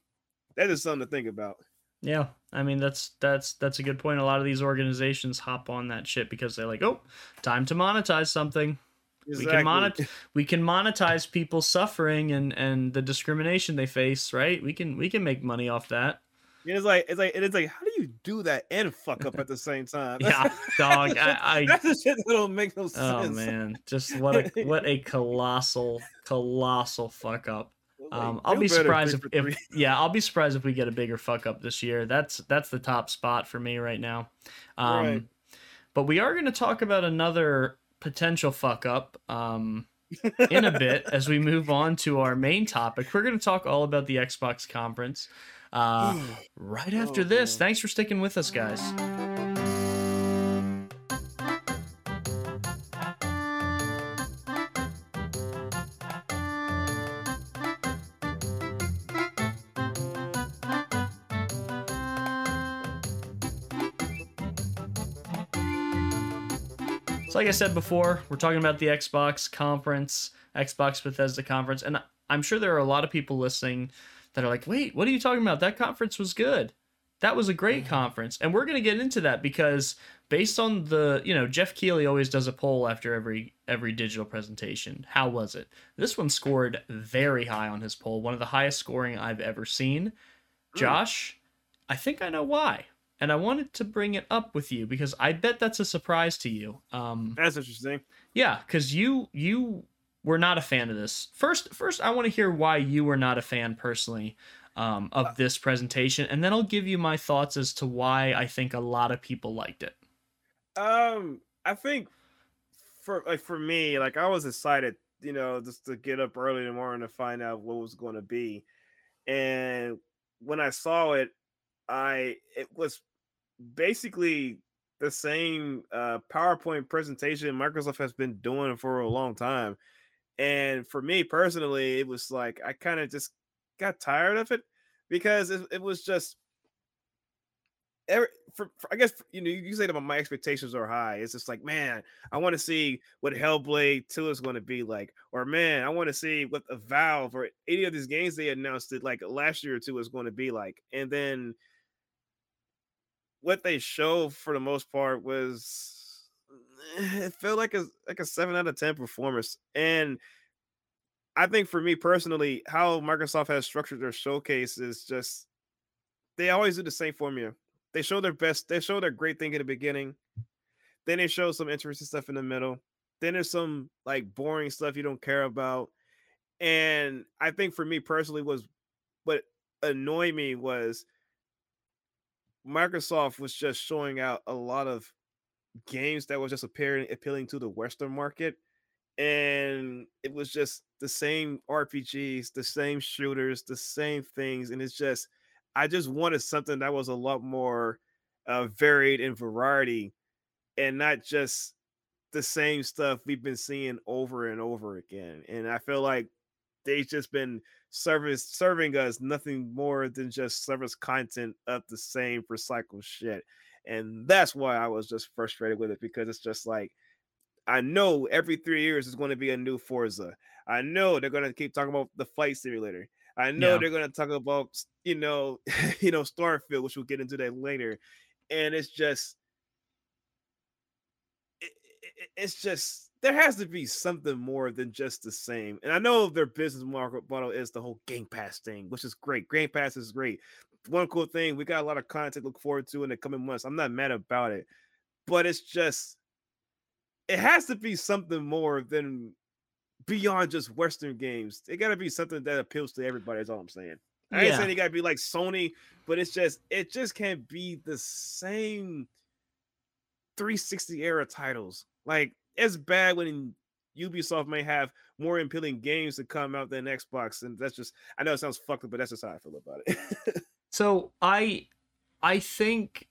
that is something to think about. Yeah, I mean that's that's that's a good point. A lot of these organizations hop on that shit because they're like, "Oh, time to monetize something. We can monet- we can monetize people's suffering and and the discrimination they face, right? We can we can make money off that." And it's like, it's like, it's like, how do you do that and fuck up at the same time? Yeah, dog. I, I that's the shit that don't make no sense. oh man, just what a what a colossal colossal fuck up. Like, Um, I'll be surprised if, if yeah, I'll be surprised if we get a bigger fuck up this year. That's that's the top spot for me right now. Um, Right. But we are going to talk about another potential fuck up um, in a bit as we move on to our main topic. We're going to talk all about the Xbox conference uh, right after Oh, this. man. Thanks for sticking with us, guys. So, like I said before, we're talking about the Xbox conference, Xbox Bethesda conference, and I'm sure there are a lot of people listening that are like, "Wait, what are you talking about? That conference was good. That was a great conference." And we're going to get into that because based on the, you know, Geoff Keighley always does a poll after every every digital presentation. How was it? This one scored very high on his poll, one of the highest scoring I've ever seen. Hmm. Josh, I think I know why. And I wanted to bring it up with you because I bet that's a surprise to you. Um, That's interesting. yeah, because you you were not a fan of this. First, first, I want to hear why you were not a fan personally um, of this presentation, and then I'll give you my thoughts as to why I think a lot of people liked it. Um, I think for like for me, like I was excited, you know, just to get up early in the morning to find out what was going to be, and when I saw it, I it was basically the same uh, PowerPoint presentation Microsoft has been doing for a long time, and for me personally, it was like I kind of just got tired of it because it, it was just every, for, for, I guess you know you say that my expectations are high. It's just like, man, I want to see what Hellblade Two is going to be like, or man, I want to see what Avowed or any of these games they announced it like last year or two is going to be like, and then what they showed for the most part was eh, it felt like a like a seven out of ten performance, and I think for me personally, how Microsoft has structured their showcase is just they always do the same formula. They show their best, they show their great thing in the beginning, then they show some interesting stuff in the middle. Then there's some like boring stuff you don't care about. And I think for me personally was what annoyed me was Microsoft was just showing out a lot of games that was just appearing appealing to the Western market. And it was just the same RPGs, the same shooters, the same things. And it's just I just wanted something that was a lot more uh, varied in variety and not just the same stuff we've been seeing over and over again. And I feel like they've just been service serving us nothing more than just service content of the same recycled shit. And that's why I was just frustrated with it because it's just like I know every three years is going to be a new Forza. I know they're going to keep talking about the flight simulator. I know Yeah. they're going to talk about you know you know Starfield, which we'll get into that later. And it's just it- it- it's just there has to be something more than just the same. And I know their business model is the whole Game Pass thing, which is great. Game Pass is great. One cool thing, we got a lot of content to look forward to in the coming months. I'm not mad about it, but it's just it has to be something more than beyond just Western games. It got to be something that appeals to everybody. That's all I'm saying. I ain't Yeah. saying it got to be like Sony, but it's just it just can't be the same 360 era titles. Like it's bad when Ubisoft may have more appealing games to come out than Xbox, and that's just I know it sounds fucked up, but that's just how I feel about it. So I I think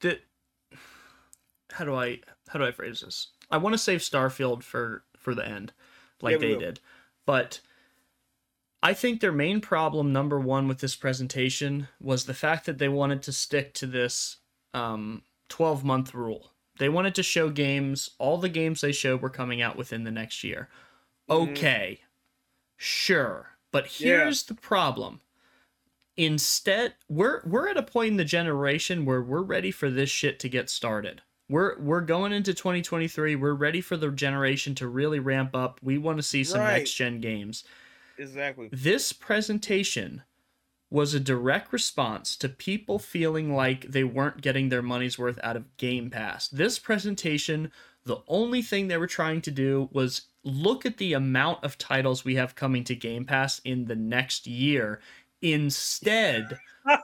that how do I how do I phrase this? I want to save Starfield for for the end, like Yeah, they will. did. But I think their main problem number 1 with this presentation was the fact that they wanted to stick to this um 12 month rule. They wanted to show games, all the games they showed were coming out within the next year. Mhm. Okay. Sure. But Yeah. here's the problem instead we're we're at a point in the generation where we're ready for this shit to get started we're we're going into 2023 we're ready for the generation to really ramp up we want to see some Right. next gen games exactly. this presentation was a direct response to people feeling like they weren't getting their money's worth out of Game Pass. This presentation, the only thing they were trying to do was look at the amount of titles we have coming to Game Pass in the next year instead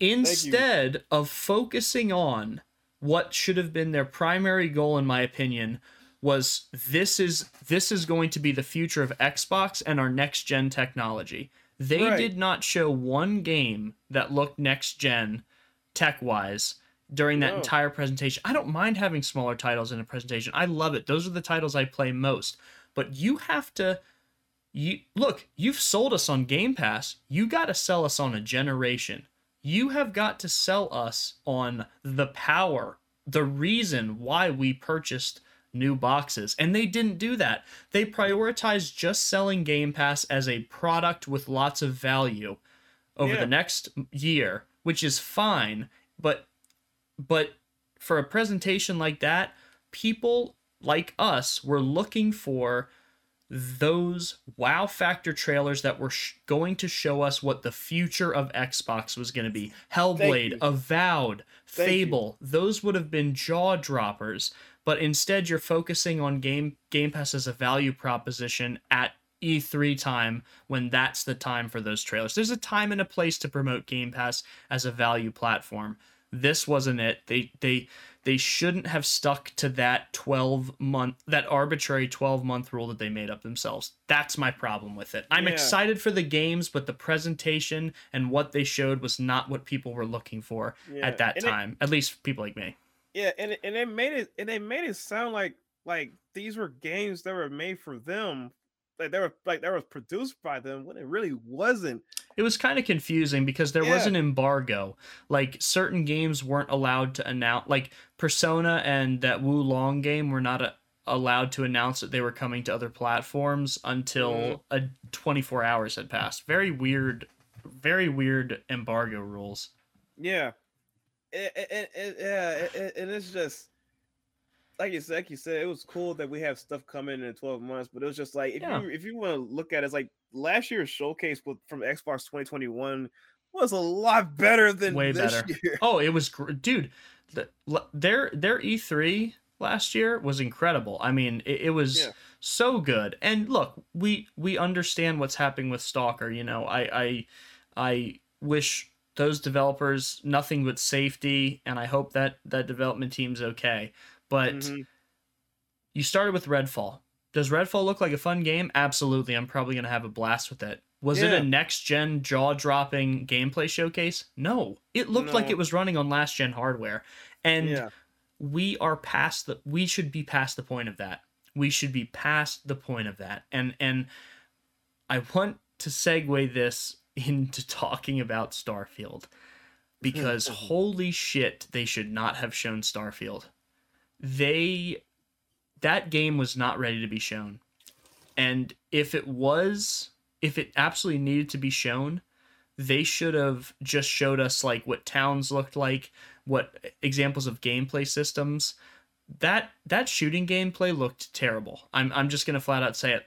instead of focusing on what should have been their primary goal in my opinion was this is this is going to be the future of Xbox and our next gen technology. They Right. did not show one game that looked next gen tech wise during that No. entire presentation. I don't mind having smaller titles in a presentation. I love it. Those are the titles I play most. But you have to you look, you've sold us on Game Pass. You got to sell us on a generation. You have got to sell us on the power, the reason why we purchased new boxes. And they didn't do that. They prioritized just selling Game Pass as a product with lots of value over Yeah. the next year, which is fine, but but for a presentation like that, people like us were looking for those wow factor trailers that were sh- going to show us what the future of Xbox was going to be. Hellblade. Avowed, Thank you. Fable, those would have been jaw droppers. But instead, you're focusing on Game Game Pass as a value proposition at E3 time when that's the time for those trailers. There's a time and a place to promote Game Pass as a value platform. This wasn't it. They they they shouldn't have stuck to that 12 month that arbitrary 12 month rule that they made up themselves. That's my problem with it. I'm Yeah. excited for the games, but the presentation and what they showed was not what people were looking for Yeah, at that and it- time. at least people like me. Yeah, and and they made it and they made it sound like like these were games that were made for them, like they were like they were produced by them when it really wasn't. It was kind of confusing because there was an embargo. Like certain games weren't allowed to announce like Persona and that Wo Long game were not a, allowed to announce that they were coming to other platforms until Mhm. a 24 hours had passed. Very weird very weird embargo rules. Yeah, it, it, it, it- yeah, it, and it's just like you said. Like you said, it was cool that we have stuff coming in twelve months, but it was just like if Yeah. you if you want to look at it, it's like last year's showcase with, from Xbox 2021 was a lot better than Way this better. year. Oh, it was gr- dude. The, their their E3 last year was incredible. I mean, it, it was Yeah. so good. And look, we we understand what's happening with Stalker. You know, I I I wish those developers nothing but safety, and I hope that that development team's okay. But Mhm. you started with Redfall. Does Redfall look like a fun game? Absolutely. I'm probably gonna have a blast with it. Was it a next gen jaw dropping gameplay showcase? No. It looked like it was running on last gen hardware. And yeah, we are past the we should be past the point of that. We should be past the point of that. And and I want to segue this into talking about Starfield because hmm. holy shit, they should not have shown Starfield. They that game was not ready to be shown. And if it was, if it absolutely needed to be shown, they should have just showed us like what towns looked like, what examples of gameplay systems. That that shooting gameplay looked terrible. I'm I'm just gonna flat out say it.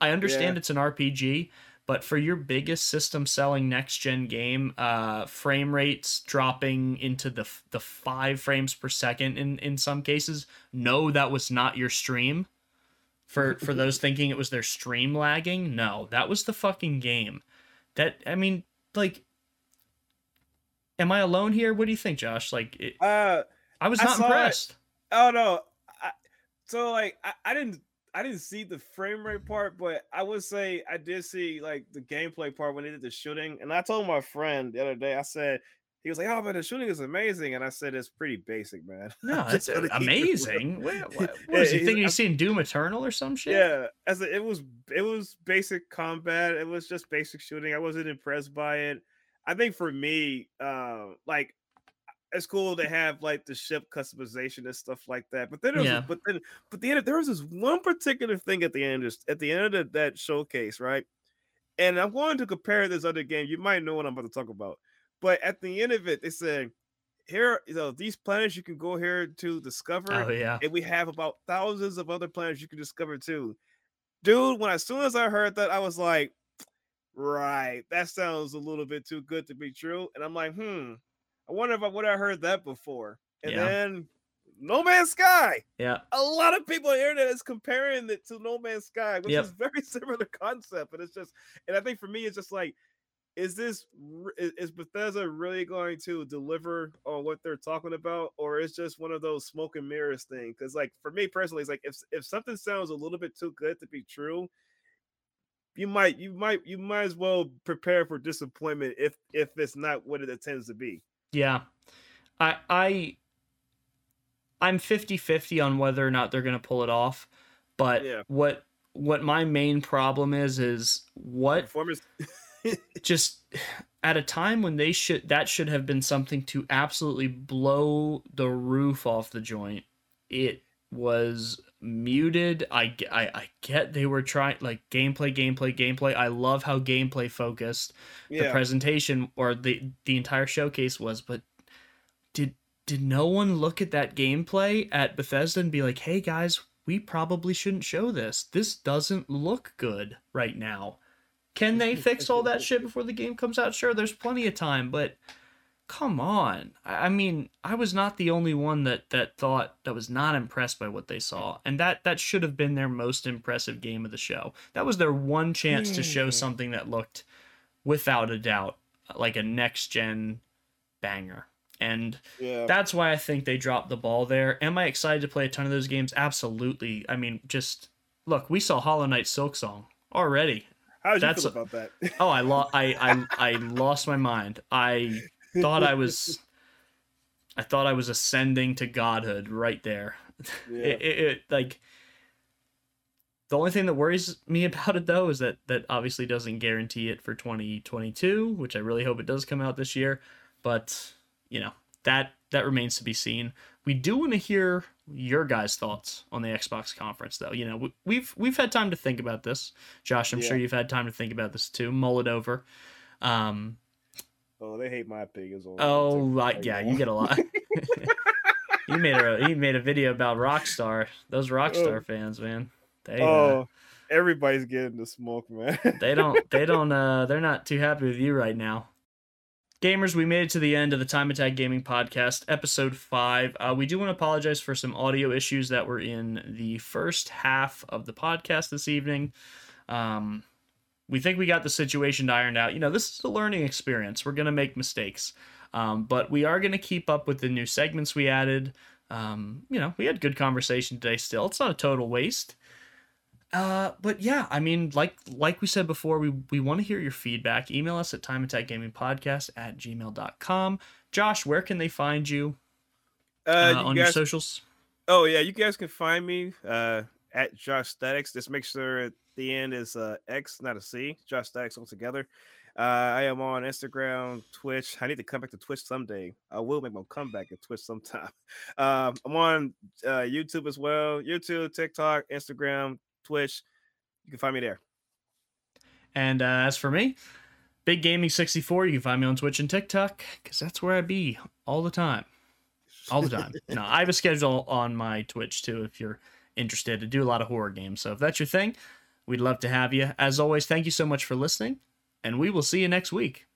I understand Yeah. it's an RPG, but for your biggest system selling next gen game, uh, frame rates dropping into the the five frames per second in in some cases. No, that was not your stream. For for those thinking it was their stream lagging, no, that was the fucking game. That I mean, like, am I alone here? What do you think, Josh? Like, it, uh, I was I not it. impressed. oh no, I, so like I, I didn't. I didn't see the frame rate part, but I would say I did see like the gameplay part when they did the shooting. And I told my friend the other day, I said, he was like, "Oh, man, the shooting is amazing," and I said, "It's pretty basic, man." No, it's gonna keep it real. amazing. What, what, Yeah, what is he thinking? He's seeing Doom Eternal or some shit? Yeah, as a, it was, it was basic combat. It was just basic shooting. I wasn't impressed by it. I think for me, uh, like it's cool to have like the ship customization and stuff like that. But then, was, Yeah. but then, but the end, there was this one particular thing at the end, just at the end of that showcase, right? And I'm going to compare this other game. You might know what I'm about to talk about. But at the end of it, they said, "Here, you know, these planets you can go here to discover." Oh yeah. and we have about thousands of other planets you can discover too. Dude, when as soon as I heard that, I was like, right, that sounds a little bit too good to be true. And I'm like, hmm, I wonder if I would have heard that before. And Yeah. then No Man's Sky. Yeah. A lot of people on the internet is comparing it to No Man's Sky, which Yep. is very similar concept. And it's just, and I think for me, it's just like, is this is is Bethesda really going to deliver on what they're talking about, or is just one of those smoke and mirrors thing? Because like for me personally, it's like if if something sounds a little bit too good to be true, you might you might you might as well prepare for disappointment if if it's not what it intends to be. Yeah. I I I'm 50-50 on whether or not they're going to pull it off, but Yeah. what what my main problem is is what Performance, just at a time when they should that should have been something to absolutely blow the roof off the joint. It was muted. I, I, I get they were trying like gameplay, gameplay, gameplay. I love how gameplay focused the presentation or the the entire showcase was, but did did no one look at that gameplay at Bethesda and be like, "Hey guys, we probably shouldn't show this. This doesn't look good right now." Can they fix all that shit before the game comes out? Sure, there's plenty of time, but come on. I I mean, I was not the only one that that thought that was not impressed by what they saw. And that that should have been their most impressive game of the show. That was their one chance to show hmm. something that looked without a doubt like a next gen banger. And yeah. that's why I think they dropped the ball there. Am I excited to play a ton of those games? Absolutely. I mean, just look, we saw Hollow Knight Silksong already. How did you feel about that? Oh, I lo- I, I I lost my mind. I thought I was I thought I was ascending to godhood right there. yeah. It, it, it like the only thing that worries me about it though is that that obviously doesn't guarantee it for 2022, which I really hope it does come out this year. But you know that that remains to be seen. We do want to hear your guys' thoughts on the Xbox conference, though. You know, we- we've we've had time to think about this. Josh, I'm Yeah. sure you've had time to think about this too. Mull it over. Um, Oh, they hate my opinions on. oh, right, yeah, you get a lot. he made a he made a video about Rockstar. Those Rockstar Oh. fans, man. They uh, Oh, everybody's getting the smoke, man. they don't they don't uh they're not too happy with you right now gamers we made it to the end of the time attack gaming podcast episode 5 uh, we do want to apologize for some audio issues that were in the first half of the podcast this evening um we think we got the situation ironed out you know this is a learning experience we're gonna make mistakes um, but we are gonna keep up with the new segments we added um, you know we had good conversation today still it's not a total waste uh, but yeah, I mean, like like we said before, we we want to hear your feedback. Email us at timeattackgamingpodcast at gmail.com. Josh, where can they find you uh, Uh, you on your guys, socials? oh yeah, you guys can find me uh at Josh STATiX. Just make sure at the end is uh X, not a C. Josh STATiX all together. Uh, I am on Instagram, Twitch. I need to come back to Twitch someday. I will make my comeback at Twitch sometime. Um, I'm on uh, YouTube as well. YouTube, TikTok, Instagram, Twitch. You can find me there. And uh, as for me, Big Gaming 64, you can find me on Twitch and TikTok because that's where I be all the time. All the time. no, I have a schedule on my Twitch too if you're interested to do a lot of horror games. So if that's your thing, we'd love to have you. As always, thank you so much for listening, and we will see you next week.